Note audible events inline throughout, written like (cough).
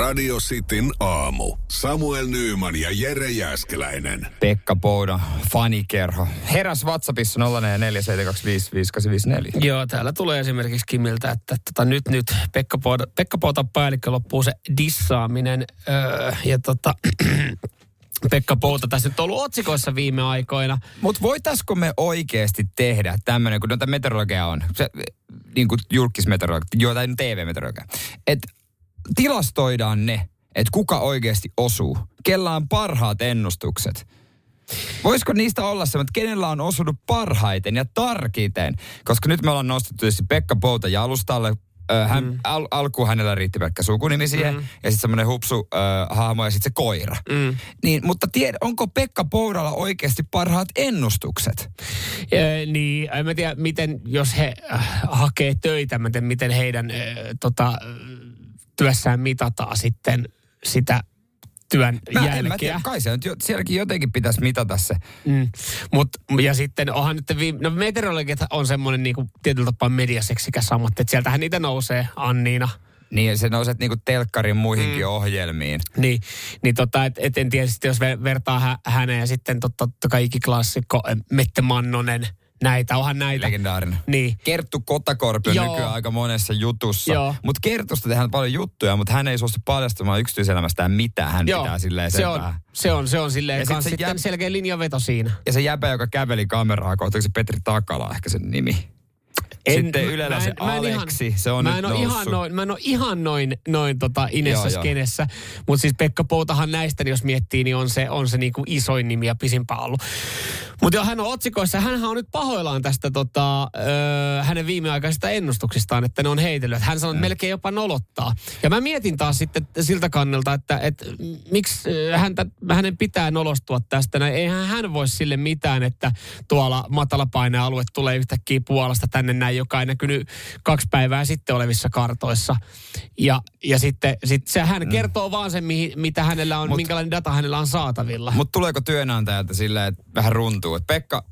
Radio Cityn aamu. Samuel Nyyman ja Jere Jäskeläinen. Pekka Pouda, fanikerho. Heräs WhatsAppissa 0447255854. Joo, täällä tulee esimerkiksi Kimiltä, että tota, nyt nyt Pekka, Pouda, Pekka Poudan päällikkö loppuu se dissaaminen. Öö, ja tota, (clears throat) Pekka Pouta tässä nyt on ollut otsikoissa viime aikoina. Mutta voitaisiko me oikeasti tehdä tämmöinen, kun noita meteorologia on, se, niin kuin julkismeteorologia, jotain TV-meteorologia, että tilastoidaan ne, että kuka oikeasti osuu, kella on parhaat ennustukset. Voisiko niistä olla se, että kenellä on osunut parhaiten ja tarkiten? Koska nyt me ollaan nostettu tietysti Pekka Pouta jalustalle. Hän, mm. al, alkuun hänellä riitti pelkkä sukunimi siihen, mm. ja sitten semmoinen hupsu ö, hahmo ja sitten se koira. Mm. Niin, mutta tiedä, onko Pekka Poudalla oikeasti parhaat ennustukset? Öö, niin, en mä tiedä, miten, jos he äh, hakee töitä, mä tiedän, miten heidän äh, tota, työssään mitataan sitten sitä työn Mä, jälkeä. en mä tiedä, kai se nyt jo, sielläkin jotenkin pitäisi mitata se. Mm. Mut, ja sitten onhan nyt, viime, no meteorologit on semmoinen niin tietyllä tapaa mediaseksikäs ammatti, että sieltähän niitä nousee Anniina. Niin, se nouset niinku telkkarin muihinkin mm. ohjelmiin. Niin, niin tota, et, et en tiedä sitten, jos ver- vertaa hä- häneen ja sitten totta, totta kai ikiklassikko eh, Mette Mannonen, näitä, onhan näitä. Legendaarinen. Niin. Kerttu Kotakorpi on Joo. nykyään aika monessa jutussa. Mutta Kertusta tehdään paljon juttuja, mutta hän ei suostu paljastamaan yksityiselämästään mitään. Hän Joo, pitää silleen se on, se on, se on silleen Ja sit se sitten jää- selkeä linjaveto siinä. Ja se jäbä, joka käveli kameraa kohta, onko se Petri Takala ehkä sen nimi. Sitten Ylellä se Aleksi, se on mä nyt en noussut. ihan noin, mä en ole ihan noin, noin tota Inessa Joo, skenessä, mutta siis Pekka Poutahan näistä, niin jos miettii, niin on se, on se niinku isoin nimi ja pisimpään ollut. Mutta joo, hän on otsikoissa, hän on nyt pahoillaan tästä tota, ö, hänen viimeaikaisista ennustuksistaan, että ne on heitellyt. Hän sanoi, että melkein jopa nolottaa. Ja mä mietin taas sitten siltä kannalta, että, että miksi häntä, hänen pitää nolostua tästä. Näin. Eihän hän voi sille mitään, että tuolla matalapainealue tulee yhtäkkiä Puolasta tänne näin, joka ei näkynyt kaksi päivää sitten olevissa kartoissa. Ja, ja sitten sit se hän kertoo vaan sen, mitä hänellä on, Mut- minkälainen data hänellä on saatavilla. Mutta tuleeko työnantajalta silleen, että vähän runtuu, että Pekka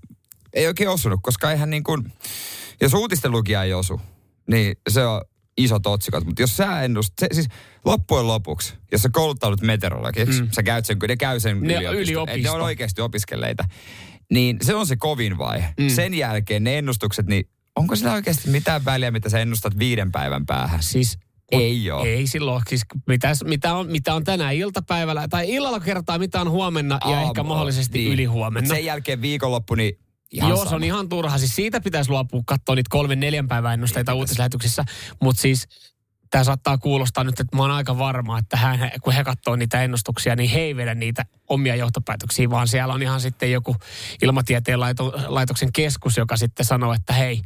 ei oikein osunut, koska eihän niin kuin, jos uutisten lukija ei osu, niin se on isot otsikot. Mutta jos sä ennust, se, siis loppujen lopuksi, jos sä kouluttaudut meteorologiksi, mm. sä käyt sen, ne käy sen Ne yliopisto, ne on oikeasti opiskelleita, niin se on se kovin vaihe. Mm. Sen jälkeen ne ennustukset, niin onko sillä oikeasti mitään väliä, mitä sä ennustat viiden päivän päähän? Siis Ei oo. Ei silloin. Siis mitä, mitä, on, mitä on tänään iltapäivällä, tai illalla kertaa, mitä on huomenna ja Aamu- ehkä mahdollisesti niin. ylihuomenna. Sen jälkeen viikonloppu, niin ihan Joo, sama. se on ihan turha. Siis siitä pitäisi luopua katsoa niitä kolmen neljän päivän ennusteita Niin uutislähetyksissä. Mutta siis tämä saattaa kuulostaa nyt, että mä oon aika varma, että hän, kun he katsoo niitä ennustuksia, niin he ei vedä niitä omia johtopäätöksiä, vaan siellä on ihan sitten joku ilmatieteen laito, laitoksen keskus, joka sitten sanoo, että hei,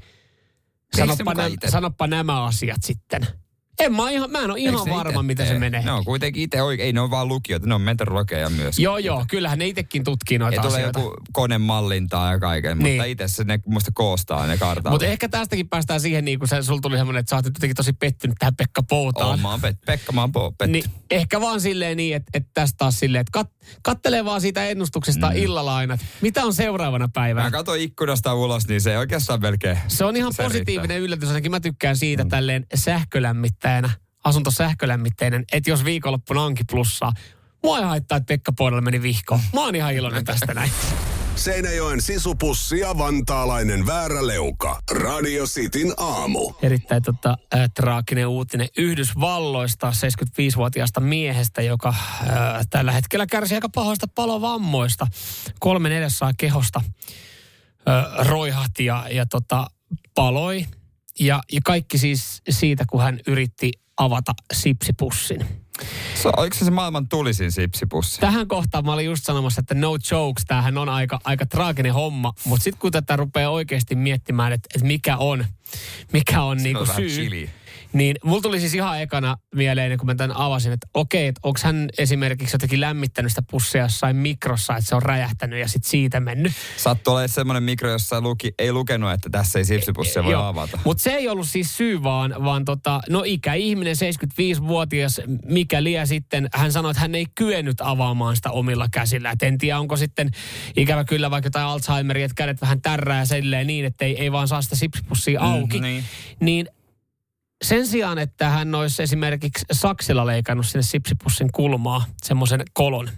sanoppa, nä, sanoppa nämä asiat sitten. En mä, ihan, mä en ole ihan varma, ite miten tee? se menee. Ne on kuitenkin itse oikein, ei ne ole vaan lukijoita, ne on meteorologeja myös. Joo, joo, kyllähän ne itsekin tutkii noita Ja tulee asioita. joku konemallintaa ja kaiken, Niin. mutta itse se ne muista koostaa ne kartat. Mutta ehkä tästäkin päästään siihen, niin kun se, sulla tuli semmoinen, että sä oot jotenkin tosi pettynyt tähän Pekka Poutaan. Oon, mä oon pet, Pekka, mä oon po- petty. Niin ehkä vaan silleen niin, että, että tästä taas silleen, että kat, kattelee vaan siitä ennustuksesta mm. illalla aina, mitä on seuraavana Mä päivänä. katson ikkunasta ulos, niin se oikeastaan melkein... Se on ihan se positiivinen yllätys, ainakin mä tykkään siitä Mm. tälleen sähkölämmittäjänä, asuntosähkölämmitteinen, että jos viikonloppuna onkin plussaa, mua ei haittaa, että Pekka Puolella meni vihko. Mä oon ihan iloinen tästä näin. Seinäjoen sisupussi ja vantaalainen vääräleuka. Radio Cityn aamu. Erittäin tota, äh, traaginen uutinen Yhdysvalloista 75-vuotiaasta miehestä, joka äh, tällä hetkellä kärsii aika pahoista palovammoista. Kolme neljäsosaa kehosta äh, roihahti ja, ja tota, paloi. Ja, ja kaikki siis siitä, kun hän yritti avata sipsipussin. Se, oliko se se maailman tulisin sipsipussi? Tähän kohtaan mä olin just sanomassa, että no jokes, tämähän on aika, aika traaginen homma. Mutta sitten kun tätä rupeaa oikeasti miettimään, että, että mikä on, mikä on niinku on syy, chili. Niin mulla tuli siis ihan ekana mieleen, kun mä tämän avasin, että okei, että onko hän esimerkiksi jotenkin lämmittänyt sitä pussia jossain mikrossa, että se on räjähtänyt ja sitten siitä mennyt. Sattuu olemaan semmoinen mikro, jossa luki, ei lukenut, että tässä ei sipsipussia voi avata. Mutta se ei ollut siis syy, vaan, vaan tota, no ikäihminen, 75-vuotias, mikä liian sitten, hän sanoi, että hän ei kyennyt avaamaan sitä omilla käsillä. Et en tiedä, onko sitten ikävä kyllä vaikka jotain Alzheimeria, että kädet vähän tärrää silleen niin, että ei, ei vaan saa sitä sipsipussia auki. Mm, niin. niin sen sijaan, että hän olisi esimerkiksi saksilla leikannut sinne sipsipussin kulmaa semmoisen kolon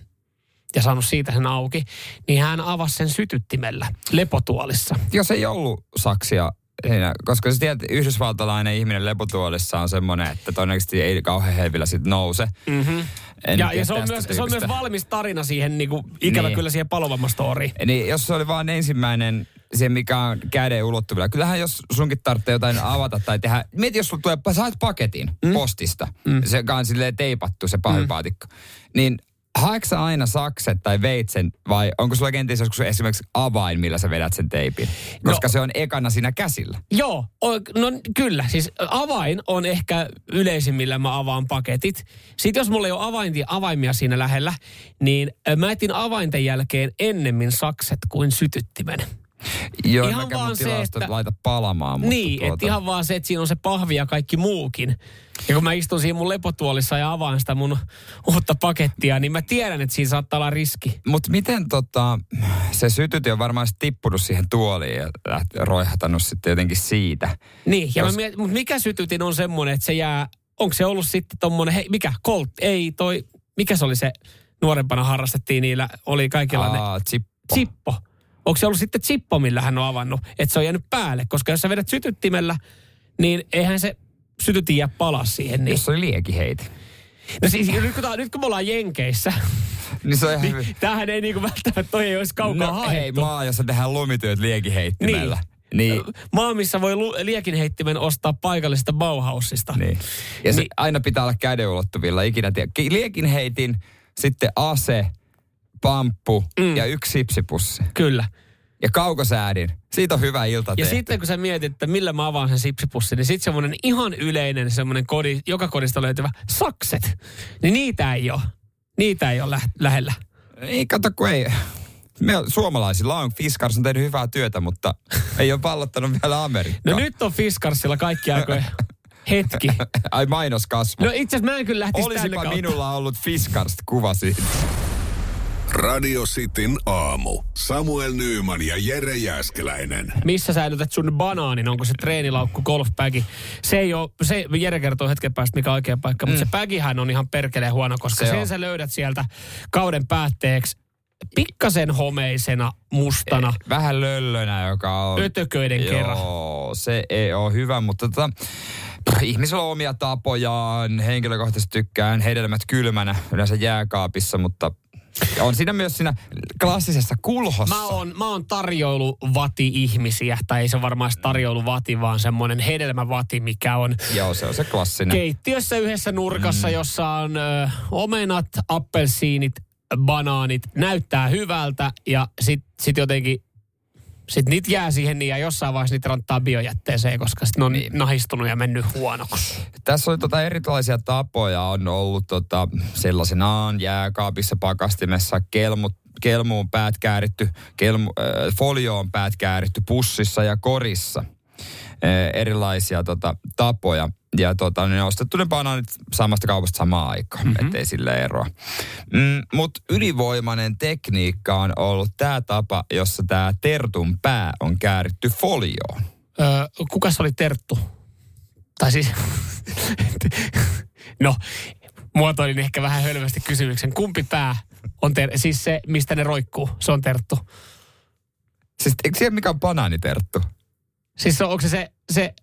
ja saanut siitä sen auki, niin hän avasi sen sytyttimellä lepotuolissa. Jos ei ollut saksia siinä, koska sä tiedät, yhdysvaltalainen ihminen lepotuolissa on semmoinen, että todennäköisesti ei kauhean hevillä sit nouse. Mm-hmm. En Ja, ja se, on myös, se on myös valmis tarina siihen, niin kuin, ikävä Niin. kyllä siihen palovammastoriin. Niin jos se oli vaan ensimmäinen, se mikä on käden ulottuvilla. Kyllähän jos sunkin tarvitsee jotain avata tai tehdä. Mieti, jos sulla tulee, saat paketin mm. postista. Mm. Se on silleen teipattu se pahvipaatikko. Niin haetko sä aina sakset tai veitsen vai onko sulla kenties joskus esimerkiksi avain, millä sä vedät sen teipin? Koska No. se on ekana siinä käsillä. Joo, o, no kyllä. Siis avain on ehkä yleisin, millä mä avaan paketit. Sitten jos mulla ei ole avaintia, avaimia siinä lähellä, niin mä etin avainten jälkeen ennemmin sakset kuin sytyttimen. Joo, Ihan vaan se, että- laita palamaan. Mutta niin, tuota, että ihan vaan se, että siinä on se pahvi ja kaikki muukin. Ja kun mä istun siinä mun lepotuolissa ja avaan sitä mun uutta pakettia, niin mä tiedän, että siinä saattaa olla riski. Mutta miten tota, se sytyti on varmaan tippunut siihen tuoliin ja roihahtanut sitten jotenkin siitä. Niin, ja Jos- mä mietin, mutta mikä sytytin on semmoinen, että se jää, onko se ollut sitten tommonen, hei, mikä, Colt, ei toi, mikä se oli se, nuorempana harrastettiin niillä, oli kaikilla ne, Aa, chip. chippo. Onko se ollut sitten chippo, millä hän on avannut, että se on jäänyt päälle, koska jos sä vedät sytyttimellä, niin eihän se sytytin jää palas siihen. Niin. Jos se oli liekiheiti. No siis nyt kun, tää, nyt kun me ollaan Jenkeissä, Niin se on ihan niin tämähän ei niinku välttämättä, toi ei olisi kaukaa No haettu. hei, maa, jossa tehdään lumityöt liekiheittimellä. Niin. Niin. Maa, missä voi liekinheittimen ostaa paikallisesta Bauhausista. niin. Ja se Niin. aina pitää olla käden ulottuvilla. Ikinä tiedä. Ki- Liekinheitin, sitten ase, pamppu mm. ja yksi sipsipussi. Kyllä. Ja kaukosäädin. Siitä on hyvä ilta Ja tehty. sitten kun sä mietit, että millä mä avaan sen sipsipussin, niin sitten semmoinen ihan yleinen semmoinen kodi, joka kodista löytyvä sakset. Niin niitä ei ole. Niitä ei ole lä- lähellä. Ei, kato kun ei. Me suomalaisilla on, Fiskars on tehnyt hyvää työtä, mutta ei ole pallottanut vielä Amerikkaa. No nyt on Fiskarsilla kaikki aikojen (laughs) hetki. Ai mainos kasvu. No itse asiassa mä en kyllä lähtisi Olisipa minulla ollut Fiskars kuva siitä. Radio Cityn aamu. Samuel Nyyman ja Jere Jäskeläinen. Missä säilytät sun banaanin? Onko se treenilaukku, golfbagi? Se ei ole, se, Jere kertoo hetken päästä, mikä on oikea paikka, mm. mutta se bagihän on ihan perkeleen huono, koska Se sen on. sä löydät sieltä kauden päätteeksi pikkasen homeisena, mustana, Vähän löllönä, joka on... ötököiden kerran. Joo, se ei ole hyvä, mutta tota, pff, ihmisillä on omia tapojaan. Henkilökohtaisesti tykkään hedelmät kylmänä yleensä jääkaapissa, mutta on siinä myös siinä klassisessa kulhossa. Mä oon, mä oon tarjoiluvati-ihmisiä, tai ei se varmaan tarjoiluvati, vaan semmoinen hedelmävati, mikä on Joo, se on se klassinen. keittiössä yhdessä nurkassa, mm. jossa on ö, omenat, appelsiinit, banaanit, näyttää hyvältä ja sit, sit jotenkin sit niitä jää siihen niin ja jossain vaiheessa niitä ranttaa biojätteeseen, koska sit ne on niin. nahistunut ja mennyt huonoksi. Tässä on tota erilaisia tapoja. On ollut tota, sellaisenaan jääkaapissa, pakastimessa, kelmu, kelmuun päät kääritty, kelmu, äh, folioon päät kääritty pussissa ja korissa. Erilaisia tota, tapoja. Ja tota, ne on ostettu ne banaanit samasta kaupasta samaan aikaan, mm-hmm. ettei sille eroa. Mm, Mutta ylivoimainen tekniikka on ollut tämä tapa, jossa tämä tertun pää on kääritty folioon. Öö, kukas oli Terttu? Tai siis, no, muotoilin ehkä vähän hölmästi kysymyksen. Kumpi pää on ter- siis se, mistä ne roikkuu, se on Terttu. Siis eikö siellä mikä on banaaniterttu? Siis onko se se, se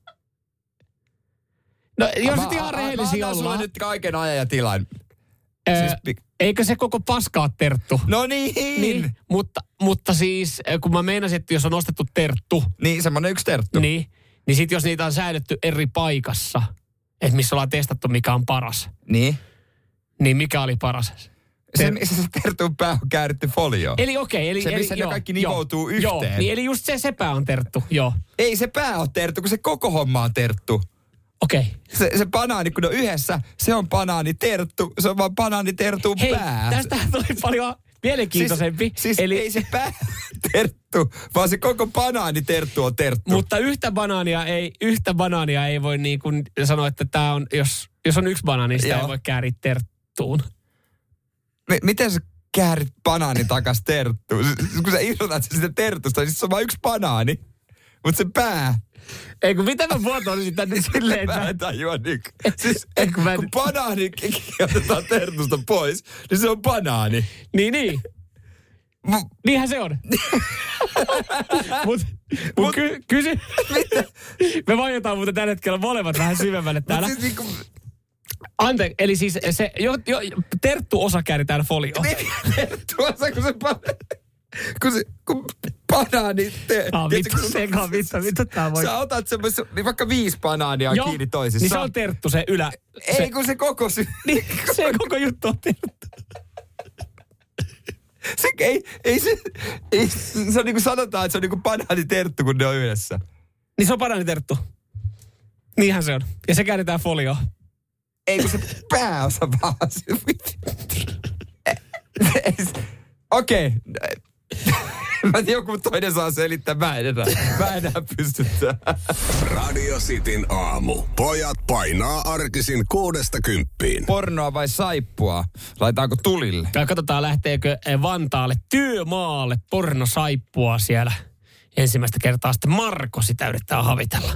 No jos nyt ihan rehellisiä mä annan ollaan. nyt kaiken ajan ja tilan. Öö, Siis, pi- eikö se koko paskaa Terttu? no niin. niin. Mutta, mutta siis kun mä meinasin, että jos on ostettu Terttu, Niin, semmonen yksi terttu. niin, niin sitten jos niitä on säilytty eri paikassa, että missä ollaan testattu mikä on paras, Niin. niin mikä oli paras? Se, missä se tertun pää on kääritty folioon. Eli okei, eli... Se, eli, missä ne joo, kaikki joo, nivoutuu Joo, yhteen. niin eli just se sepä on terttu, joo. Ei se pää ole terttu, kun se koko homma on terttu. Okei. Se, se banaani, kun ne on yhdessä, se on banaani terttu. Se on vaan banaani tertun Hei, pää. tästä tuli paljon mielenkiintoisempi. Siis, siis eli, ei se pää terttu, vaan se koko banaani terttu on terttu. Mutta yhtä banaania ei, yhtä banaania ei voi niin kuin sanoa, että tämä on, jos, jos on yksi banaani, sitä Joo. ei voi kääriä terttuun. M- miten sä käärit banaanin takas terttuun? Siis, kun sä irrotat sen siitä tertusta, niin se on vain yksi banaani. Mutta se pää, Ei kun mitä mä muotoilisin tänne silleen, mä en tajua niin. (laughs) Siis, Ei, kun mä kun banaani otetaan tertusta pois, niin se on banaani. Niin, niin. Mu- Niinhän se on. (laughs) Mut, mut Mut- ky, kysy... (laughs) Me vaihdetaan muuten tällä hetkellä molemmat vähän syvemmälle täällä. Mut siis niinku, Anteeksi, eli siis se jo, jo, terttu osa kääritään folioon. tuossa kun se banaani, kun se, kun banaani, te, Ah, vittu, seka, vittu, vittu tää voi. Sä otat semmoisen, vaikka viisi banaania Joo, kiinni toisissa. Niin se on terttu se ylä. Ei se, kun se koko sy- niin, se koko juttu on terttu. se, ei, ei se, ei, se on niin kuin sanotaan, että se on niin kuin banaaniterttu, kun ne on yhdessä. Niin se on banaaniterttu. Niinhän se on. Ja se kääritään folioon. Ei kun se pääosa vaan. se- Ei se- Okei. Mä en tiedä, joku toinen saa selittää. Mä en enää, mä en enää pysty tähän. Radio Cityn aamu. Pojat painaa arkisin kuudesta kymppiin. Pornoa vai saippua? Laitaanko tulille? Ja katsotaan, lähteekö eh, Vantaalle työmaalle pornosaippua siellä. Ensimmäistä kertaa sitten Marko sitä yrittää havitella.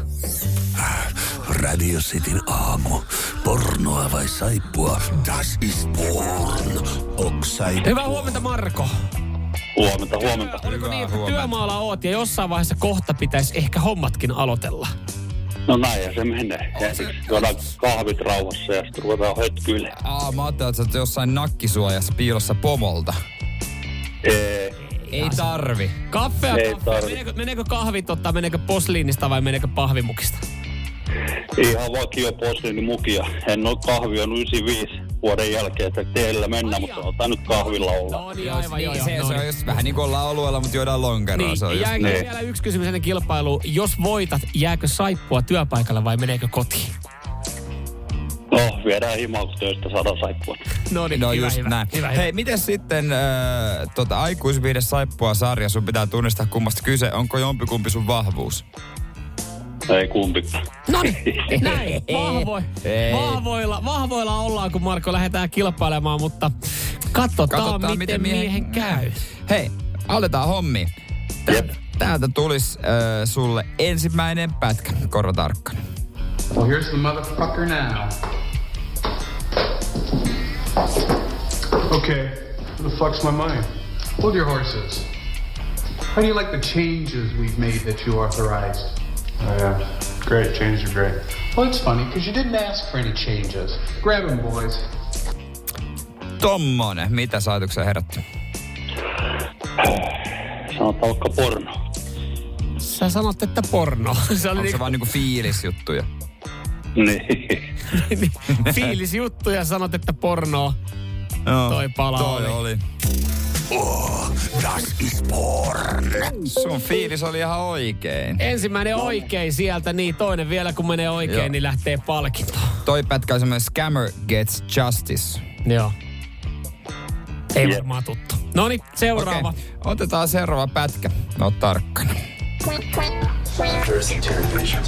Radio Cityn aamu. Pornoa vai saippua? Das ist porn. Oksai. Hyvää huomenta Marko. Huomenta, huomenta. Oliko Hyvää niin, että huomenta. työmaalla oot ja jossain vaiheessa kohta pitäisi ehkä hommatkin aloitella? No näin se menee. Ensiksi juodaan kahvit rauhassa ja sitten ruvetaan hötkyille. Aa, mä ajattelin, että sä oot jossain nakkisuojassa piilossa pomolta. Ee, Ei tarvi. Kaffea, Ei kaffea. tarvi. Meneekö, meneekö kahvit ottaa, meneekö posliinista vai meneekö pahvimukista? Ihan vakio posliini mukia. En ole kahvia 95 vuoden jälkeen, että teillä mennä, mutta otan nyt kahvilla olla. No niin, aivan joo. niin, joo, se, no se on niin. just vähän niin kuin ollaan oluella, mutta juodaan lonkeroa. Niin, se on just jääkö niin. vielä yksi kysymys ennen kilpailuun. Jos voitat, jääkö saippua työpaikalle vai meneekö kotiin? No, viedään himaa, kun töistä saadaan saippua. No niin, No hyvä, just hyvä, näin. Hyvä, hyvä. Hei, miten sitten äh, tota, aikuisviide saippua sarja, sun pitää tunnistaa kummasta kyse. Onko jompikumpi sun vahvuus? Ei kumpikaan. No niin, (laughs) näin. Vahvoilla, vahvoilla ollaan, kun Marko lähdetään kilpailemaan, mutta katsotaan, Katsotaan, miten, miehen, käy. Hei, aloitetaan hommi. Jep. Täältä tulisi äh, sulle ensimmäinen pätkä, korvatarkkana. Well, here's the motherfucker now. Okay, the fuck's my money? Hold your horses. How do you like the changes we've made that you authorized? Oh, yeah. Great. Changes are great. Well, it's funny because you didn't ask for any changes. Grab them, boys. Tommonen, mitä saatuksia herätti? Sanotaan vaikka porno. Sä sanot, että porno. (laughs) Se oli Onko se niin, vaan niinku fiilisjuttuja? Niin. (laughs) fiilisjuttu ja sanot, että porno. No, Toi pala toi oli. oli. Das ist porn. Sun fiilis oli ihan oikein. Ensimmäinen oikein sieltä, niin toinen vielä kun menee oikein, Joo. niin lähtee palkinto. Toi pätkä on semmoinen Scammer Gets Justice. Joo. Ei Jep. varmaan tuttu. No niin, seuraava. Okei, Otetaan seuraava pätkä. No tarkkana. First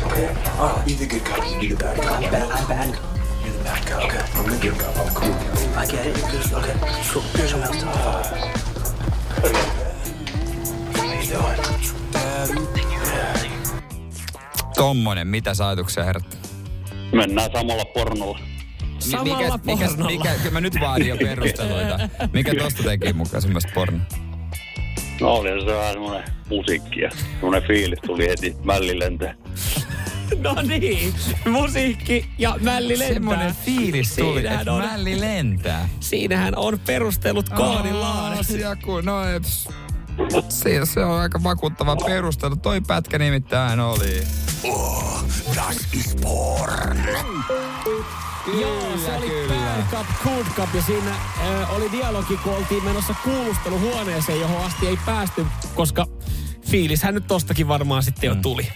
okay? Oh, be the good cop, you be the bad. I'm bad, bad. Cop. Okay, I'm the good cop. I'm cool. I get it. Okay, cool. Here's what else to How you doing? Tommonen, mitä saatuksia herätti? Mennään samalla pornolla. Samalla mikä, mikä, pornolla. mikä, kyllä mä nyt vaadin jo perusteluita. Mikä tosta teki mukaan semmoista porno? No oli se vähän semmoinen musiikki ja semmoinen fiilis tuli heti mällilentää. (laughs) No niin, musiikki ja mälli lentää. Semmonen fiilis tuli, Siinähän että on, mälli lentää. siinähän on perustelut kohdillaan. Asia kun, no et, se, se on aika vakuuttava perustelu. Toi pätkä nimittäin oli. Das ist porn. Joo, se oli kyllä. Bad Cup, Good Cup ja siinä äh, oli dialogi, kun oltiin menossa kuulusteluhuoneeseen, johon asti ei päästy, koska fiilishän nyt tostakin varmaan sitten jo tuli. No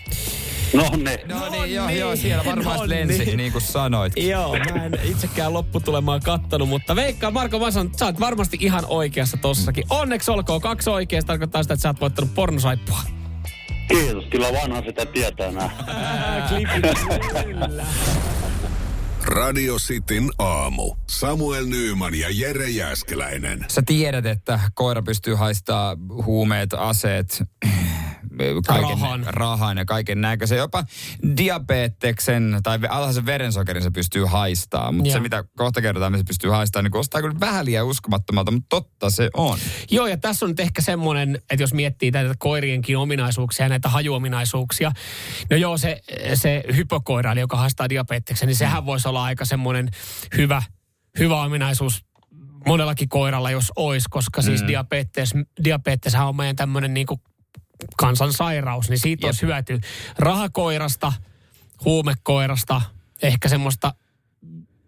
ne. No, No niin, joo, niin, joo, siellä varmaan no lensi, niin. niin kuin sanoit. Joo, mä en itsekään lopputulemaa kattonut, mutta veikkaa Marko Vasan, sä oot varmasti ihan oikeassa tossakin. Onneksi olkoon, kaksi oikeasta tarkoittaa sitä, että sä oot voittanut pornosaippua. Kiitos, kyllä vanha sitä tietää nää. Klipit, kyllä. Radio Cityn aamu. Samuel Nyyman ja Jere Jäskeläinen. Sä tiedät, että koira pystyy haistaa huumeet, aseet, kaiken Rahan. rahan ja kaiken näköisen. Jopa diabeteksen tai alhaisen verensokerin se pystyy haistamaan. Mutta se, mitä kohta kerrotaan, se pystyy haistamaan, niin kuulostaa kyllä vähän liian uskomattomalta, mutta totta se on. Joo, ja tässä on nyt ehkä semmoinen, että jos miettii näitä koirienkin ominaisuuksia ja näitä hajuominaisuuksia, no joo, se, se hypokoira, eli joka haastaa diabeteksen, niin sehän voisi olla aika semmoinen hyvä, hyvä ominaisuus monellakin koiralla, jos olisi, koska siis diabetes, diabeteshän on meidän tämmöinen niin kansansairaus, niin siitä olisi hyötyä rahakoirasta, huumekoirasta, ehkä semmoista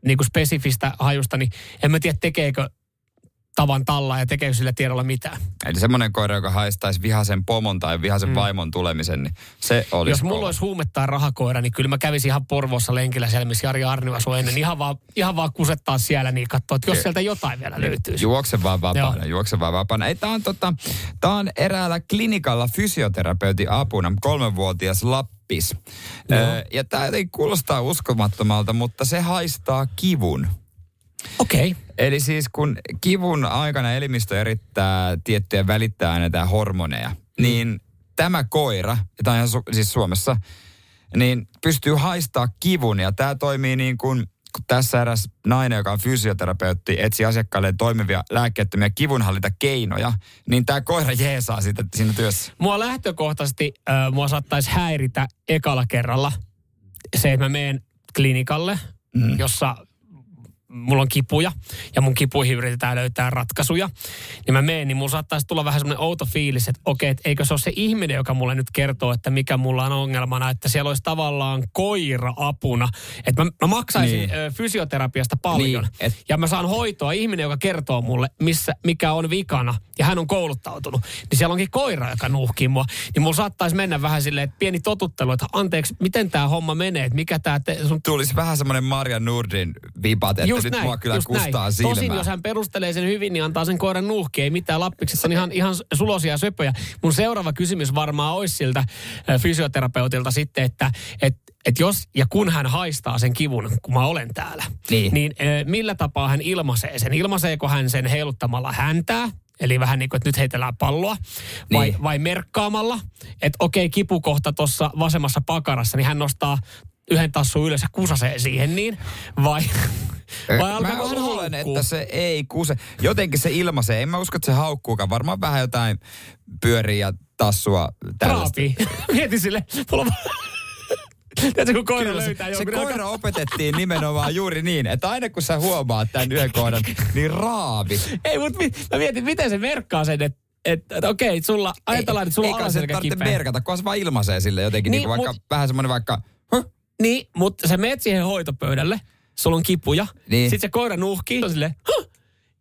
niin kuin spesifistä hajusta, niin en mä tiedä tekeekö tavan talla ja tekeekö sillä tiedolla mitään. Eli semmoinen koira, joka haistaisi vihaisen pomon tai vihaisen mm. vaimon tulemisen, niin se olisi Jos mulla kova. olisi huume tai rahakoira, niin kyllä mä kävisin ihan Porvoossa lenkillä siellä, missä Jari Arniva ennen. Ihan vaan, ihan vaan kusettaa siellä, niin katsoa, että jos sieltä jotain vielä löytyisi. Juokse vaan vapaana, Joo. juokse vaan vapaana. Ei, tää on, tota, tää on eräällä klinikalla fysioterapeutin apuna, kolmenvuotias Lappis. Öö, ja tämä jotenkin kuulostaa uskomattomalta, mutta se haistaa kivun. Okei. Okay. Eli siis kun kivun aikana elimistö erittää tiettyjä välittäjäaineita ja hormoneja, mm. niin tämä koira, tämä on ihan su- siis Suomessa, niin pystyy haistaa kivun. Ja tämä toimii niin kuin, kun tässä eräs nainen, joka on fysioterapeutti, etsi asiakkaille toimivia lääkkeettömiä kivunhallintakeinoja, niin tämä koira jeesaa sitä siinä työssä. Mua lähtökohtaisesti, äh, mua saattaisi häiritä ekalla kerralla se, että mä menen klinikalle, mm. jossa mulla on kipuja ja mun kipuihin yritetään löytää ratkaisuja. Niin mä menen, niin mulla saattaisi tulla vähän semmoinen outo fiilis, että okei, että eikö se ole se ihminen, joka mulle nyt kertoo, että mikä mulla on ongelmana, että siellä olisi tavallaan koira apuna. Että mä, mä maksaisin Niin. fysioterapiasta paljon. Niin, et- Ja mä saan hoitoa ihminen, joka kertoo mulle, missä, mikä on vikana, ja hän on kouluttautunut. Niin siellä onkin koira, joka nuuhkii mua. Niin mulla saattaisi mennä vähän silleen, että pieni totuttelu, että anteeksi, miten tämä homma menee, että mikä tämä te, sun Tulisi vähän semmoinen Marja Nurdin vipat, että Just nyt näin, mua kyllä just kustaa näin. silmää. Tosin jos hän perustelee sen hyvin, niin antaa sen koiran nuuhki. Ei mitään lappikset on ihan, ihan sulosia söpöjä. Mun seuraava kysymys varmaan olisi siltä äh, fysioterapeutilta sitten, että et, et jos ja kun hän haistaa sen kivun, kun mä olen täällä, Niin. niin äh, millä tapaa hän ilmaisee sen? Ilmaiseeko hän sen heiluttamalla häntää? Eli vähän niin kuin, että nyt heitellään palloa. Vai, Niin. vai merkkaamalla, että okei, kipukohta tuossa vasemmassa pakarassa, niin hän nostaa yhden tassun ylös ja kusasee siihen niin. Vai, vai Mä alkaako hän luulen, että se ei kuse. Jotenkin se ilmaisee. En mä usko, että se haukkuukaan. Varmaan vähän jotain pyöriä ja tassua tällaista. Raapi. (laughs) Mieti sille. Tiedätkö, kun koira Kyllä se, löytää se jonkun, koira opetettiin nimenomaan juuri niin, että aina kun sä huomaat tämän yhden kohdan, niin raavi. Ei, mutta mi, mä mietin, miten se merkkaa sen, että et, et, okei, sulla, ajatellaan, että sulla on Eikä se alaselkä tarvitse kipeä. merkata, kun se vaan ilmaisee sille jotenkin. Niin, Niin, niin vaikka mut- vähän semmoinen vaikka... Huh? Niin, mutta sä meet siihen hoitopöydälle, sulla on kipuja, Niin. sit se koira nuuhkii, se on silleen, huh!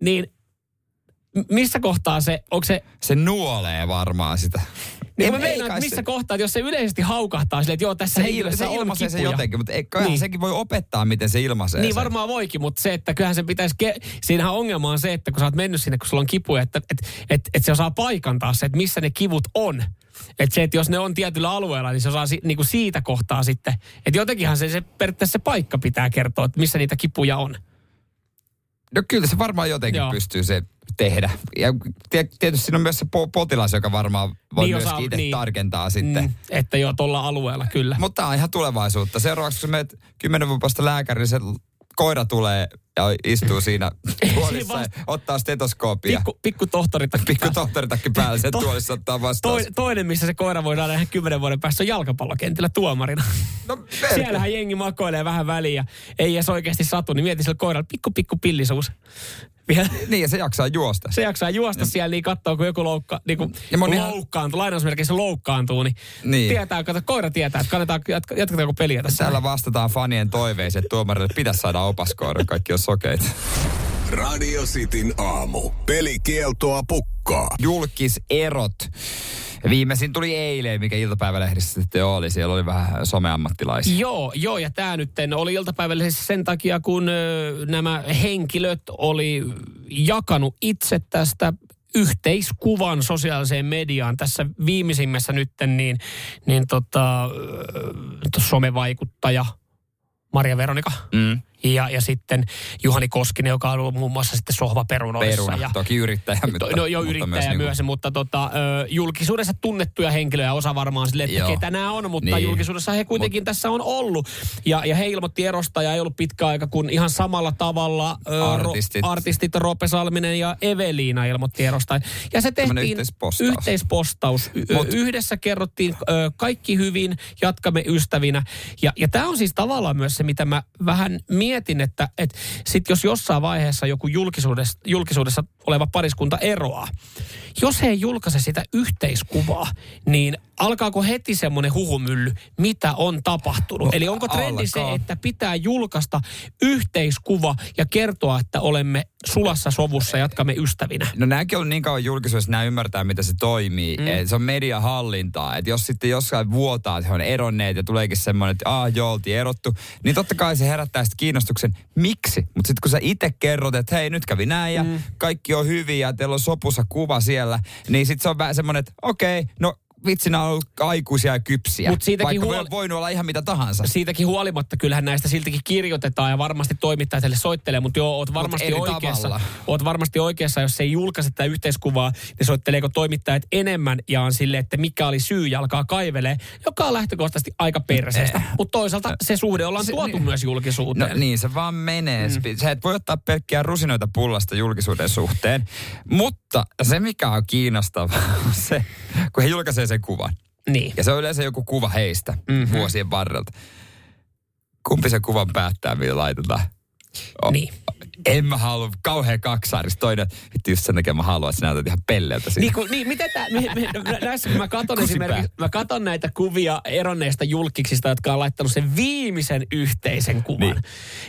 niin missä kohtaa se, onko se, Se nuolee varmaan sitä. Niin mä ei meinaan, missä se- kohtaa, että jos se yleisesti haukahtaa silleen, että joo, tässä Se, il, henkilössä se ilmaisee kipuja. jotenkin, mutta ei, Niin. sekin voi opettaa, miten se ilmaisee Niin sen. varmaan voikin, mutta se, että kyllähän se pitäisi, ke- siinähän ongelma on se, että kun sä oot mennyt sinne, kun sulla on kipuja, että et, et, et se osaa paikantaa se, että missä ne kivut on. Että se, että jos ne on tietyllä alueella, niin se osaa si, niinku siitä kohtaa sitten. Että jotenkinhan se, se periaatteessa se paikka pitää kertoa, että missä niitä kipuja on. No kyllä se varmaan jotenkin. Joo. pystyy se tehdä. Ja tie- tietysti siinä on myös se po- potilas, joka varmaan voi Niin niin myöskin itse niin. niin. tarkentaa sitten. Mm, että joo, tuolla alueella kyllä. Mutta tämä on ihan tulevaisuutta. Seuraavaksi kun menet kymmenen vuoden päästä lääkäriin, se koira tulee ja istuu siinä (laughs) tuolissa ja vasta- ottaa stetoskooppia. Pikku, pikku tohtoritakki. Pikku tohtoritakki päällä, sen (laughs) To- tuolissa ottaa vastaan. Toi, toinen, missä se koira voidaan nähdä kymmenen vuoden päästä, on jalkapallokentillä tuomarina. No. (laughs) Siellähän jengi makoilee vähän väliin ja ei edes oikeasti satu, niin mieti sillä koiralla pikku pikku pillisuus. Vielä (laughs) Niin, ja se jaksaa juosta. se jaksaa juosta siellä, niin katsoo, kun joku loukka, niin kuin Ja monihan- loukkaantuu, lainausmerkeissä loukkaantuu, niin, Niin. tietää, kato, koira tietää, että kannetaan, jatka, jatketaanko peliä tässä. Täällä vastataan fanien toiveisiin, että tuomarille pitäisi saada opaskoira, kaikki on sokeita. Radio Cityn aamu. Pelikieltoa pukkaa. Julkiserot. Viimeisin tuli eilen, mikä iltapäivälehdissä sitten oli. Siellä oli vähän someammattilaisia. Joo, joo, ja tämä nyt oli iltapäivällisessä sen takia, kun ö, nämä henkilöt oli jakanut itse tästä yhteiskuvan sosiaaliseen mediaan. Tässä viimeisimmässä nytten niin, niin tota, somevaikuttaja Maria Veronika Mm. Ja, ja sitten Juhani Koskinen, joka on ollut muun muassa sitten sohvaperunoissa. Peruna, ja, toki yrittäjä, mutta, No jo mutta yrittäjä niinku- myös, mutta tota, julkisuudessa tunnettuja henkilöjä, osa varmaan sille, että Joo. ketä nämä on, mutta Niin. julkisuudessa he kuitenkin tässä on ollut. Ja, ja he ilmoitti erosta ja ei ollut pitkä aika, kun ihan samalla tavalla Artistit. Ro, artistit Roope Salminen ja Eveliina ilmoitti erosta. Ja se tehtiin yhteispostaus. yhteispostaus. Mut- Yhdessä kerrottiin ö, kaikki hyvin, jatkamme ystävinä. Ja, ja tämä on siis tavallaan myös se, mitä mä vähän mietin, että et sit jos jossain vaiheessa joku julkisuudessa, julkisuudessa oleva pariskunta eroaa, jos he ei julkaise sitä yhteiskuvaa, niin alkaako heti semmoinen huhumylly, mitä on tapahtunut? No, Eli onko trendi se, alkaa. että pitää julkaista yhteiskuva ja kertoa, että olemme sulassa sovussa, jatkamme ystävinä? No nämäkin on niin kauan julkisuudessa, nämä ymmärtää, miten se toimii. Mm. Et se on mediahallintaa. Että jos sitten jossain vuotaa, että he on eronneet ja tuleekin semmoinen, että ah joo, oltiin erottu, niin totta kai se herättää sitten kiinnostuksen, miksi? Mutta sitten kun sä itse kerrot, että hei, nyt kävi näin ja mm. kaikki on hyvin ja teillä on sopussa kuva siellä, niin sitten se on vähän semmoinen, että okei, okay, no vitsinä on ollut aikuisia ja kypsiä. Mut siitäkin Vaikka huoli- voi voinut olla ihan mitä tahansa. siitäkin huolimatta kyllähän näistä siltikin kirjoitetaan ja varmasti toimittajat heille soittelee, mutta joo, oot varmasti eri oikeassa. tavalla. Oot varmasti oikeassa, jos ei julkaise tätä yhteiskuvaa, niin soitteleeko toimittajat enemmän ja on sille, että mikä oli syy ja alkaa kaivelee, joka on lähtökohtaisesti aika perseestä. Mutta toisaalta se suhde ollaan Se- tuotu niin. myös No julkisuuteen. niin, se vaan menee. Mm. Sä et voi ottaa pelkkiä rusinoita pullasta julkisuuden suhteen. Mutta se, mikä on kiinnostavaa, (laughs) on se, kun he julkaisee sen kuvan. Niin. Ja se on yleensä joku kuva heistä Mhm. mm-hmm. vuosien varrelta. Kumpi se kuvan päättää, millä laitetaan? O- Niin. En mä halua kauhean kaksaarista. Toinen, vittu just sen takia mä haluan, että sä näytät ihan pelleltä siinä. Niin, kun, niin miten tää, me, me, näissä kun mä katon esimerkiksi, mä katon näitä kuvia eronneista julkiksista, jotka on laittanut sen viimeisen yhteisen kuvan.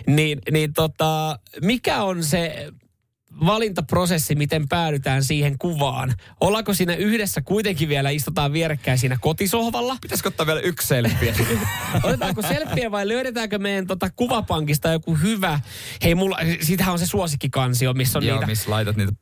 Niin, niin, niin tota, mikä on se valintaprosessi, miten päädytään siihen kuvaan? Ollaanko siinä yhdessä kuitenkin vielä, istutaan vierekkäin siinä kotisohvalla? Pitäisikö ottaa vielä yksi selfie? (laughs) Otetaanko selfie vai löydetäänkö meidän tota kuvapankista joku hyvä? Hei, mulla, siitähän on se suosikkikansio, missä on Joo, niitä missä laitat niitä.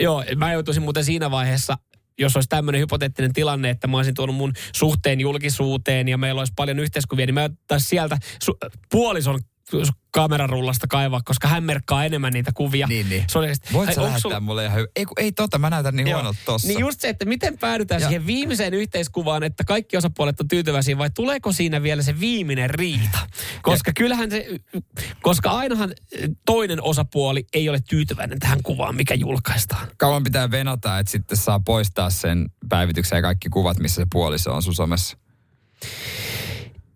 Joo, mä joutuisin muuten siinä vaiheessa, jos olisi tämmöinen hypoteettinen tilanne, että mä olisin tuonut mun suhteen julkisuuteen ja meillä olisi paljon yhteiskuvia, niin mä ottaisin sieltä su- puolison su- kamerarullasta kaivaa, koska hän merkkaa enemmän niitä kuvia. Niin, niin. Se oli oikeasti- Voit sä lähettää sulla- mulle ihan hyvä? Ei, ei tota, mä näytän niin huonolta tossa. Niin just se, että miten päädytään Ja- siihen viimeiseen yhteiskuvaan, että kaikki osapuolet on tyytyväisiä vai tuleeko siinä vielä se viimeinen riita? Koska kyllähän se, koska ainahan toinen osapuoli ei ole tyytyväinen tähän kuvaan, mikä julkaistaan. kauan pitää venata, että sitten saa poistaa sen päivityksen ja kaikki kuvat, missä se puoliso on sun somessa.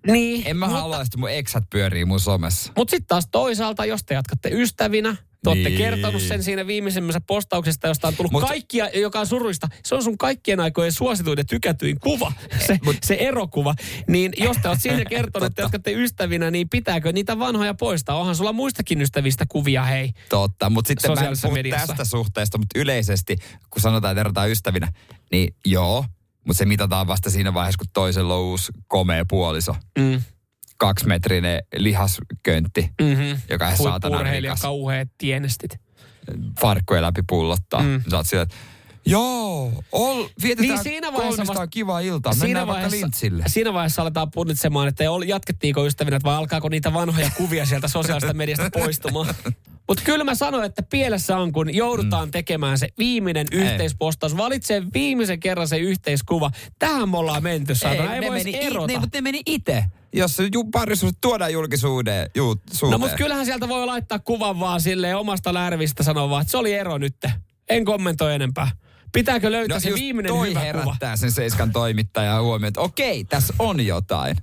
Niin, En mä mutta- halua, että mun eksät pyörii mun somessa. Mutta sitten taas toisaalta, jos te jatkatte ystävinä, te olette Niin. kertonut sen siinä viimeisimmässä postauksesta, josta on tullut Mut- kaikkia, joka on surullista. Se on sun kaikkien aikojen suosituin ja tykätyin kuva, se, Mut- se erokuva. Niin jos te oot siinä kertonut, että jatkatte ystävinä, niin pitääkö niitä vanhoja poistaa? Onhan sulla muistakin ystävistä kuvia, hei. Totta, mutta sitten mä en Sosiaalisessa puhu mediassa. tästä suhteesta, mutta yleisesti, kun sanotaan, että erotaan ystävinä, niin joo, mutta se mitataan vasta siinä vaiheessa, kun toisella on uusi komea puoliso. Mm. Kaksimetrinen lihasköntti, Mm-hmm. joka on saatana rikas. kauheat tienestit. Farkkoja läpi pullottaa. Mm. Sä oot sillä, että joo, ol, vietetään Niin siinä vaiheessa vasta- kiva ilta. Mennään vaikka lintsille. siinä vaiheessa aletaan punnitsemaan, että jatkettiinko ystävinä vai alkaako niitä vanhoja kuvia sieltä sosiaalista mediasta poistumaan. (laughs) Mutta kyllä mä sanoin, että pielessä on, kun joudutaan mm. tekemään se viimeinen Ei. yhteispostaus. Valitsee viimeisen kerran se yhteiskuva. Tähän me ollaan menty, saatana. Ei, ne voisi meni, i- erota. niin, mutta ne meni itse. Jos parisuus tuodaan julkisuuteen. Ju, no mutta kyllähän sieltä voi laittaa kuvan vaan silleen omasta lärvistä sanoa vaan, että se oli ero nyt. En kommentoi enempää. Pitääkö löytää no se viimeinen toi hyvä kuva? herättää sen Seiskan toimittajan huomioon, että okei, tässä on jotain.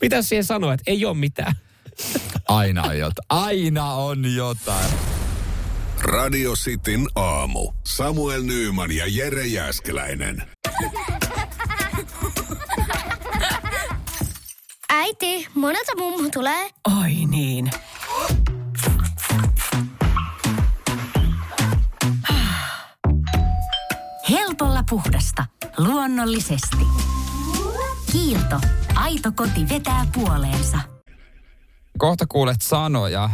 Mitä siihen sanoa, että ei ole mitään? Aina on jotain. Aina on jotain. Radio Cityn aamu. Samuel Nyyman ja Jere Jäskeläinen. Äiti, monelta mummu tulee? Oi niin. Helpolla puhdasta. Luonnollisesti. Kiilto. Aito koti vetää puoleensa. Kohta kuulet sanoja,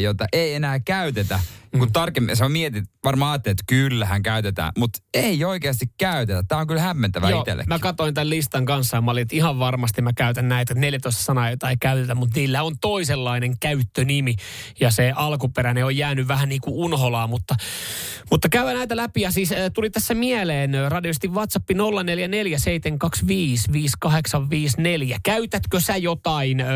joita ei enää käytetä, kun tarkemmin, sä mietit, varmaan ajattelet, että kyllähän käytetään, mutta ei oikeasti käytetä. Tämä on kyllä hämmentävä Joo, itsellekin. mä katsoin tämän listan kanssa ja mä olin, että ihan varmasti mä käytän näitä 14 sanaa, joita ei käytetä, mutta niillä on toisenlainen käyttönimi ja se alkuperäinen on jäänyt vähän niin kuin unholaa, mutta, mutta käydään näitä läpi ja siis äh, tuli tässä mieleen radiosti WhatsApp 0447255854. Käytätkö sä jotain... Äh,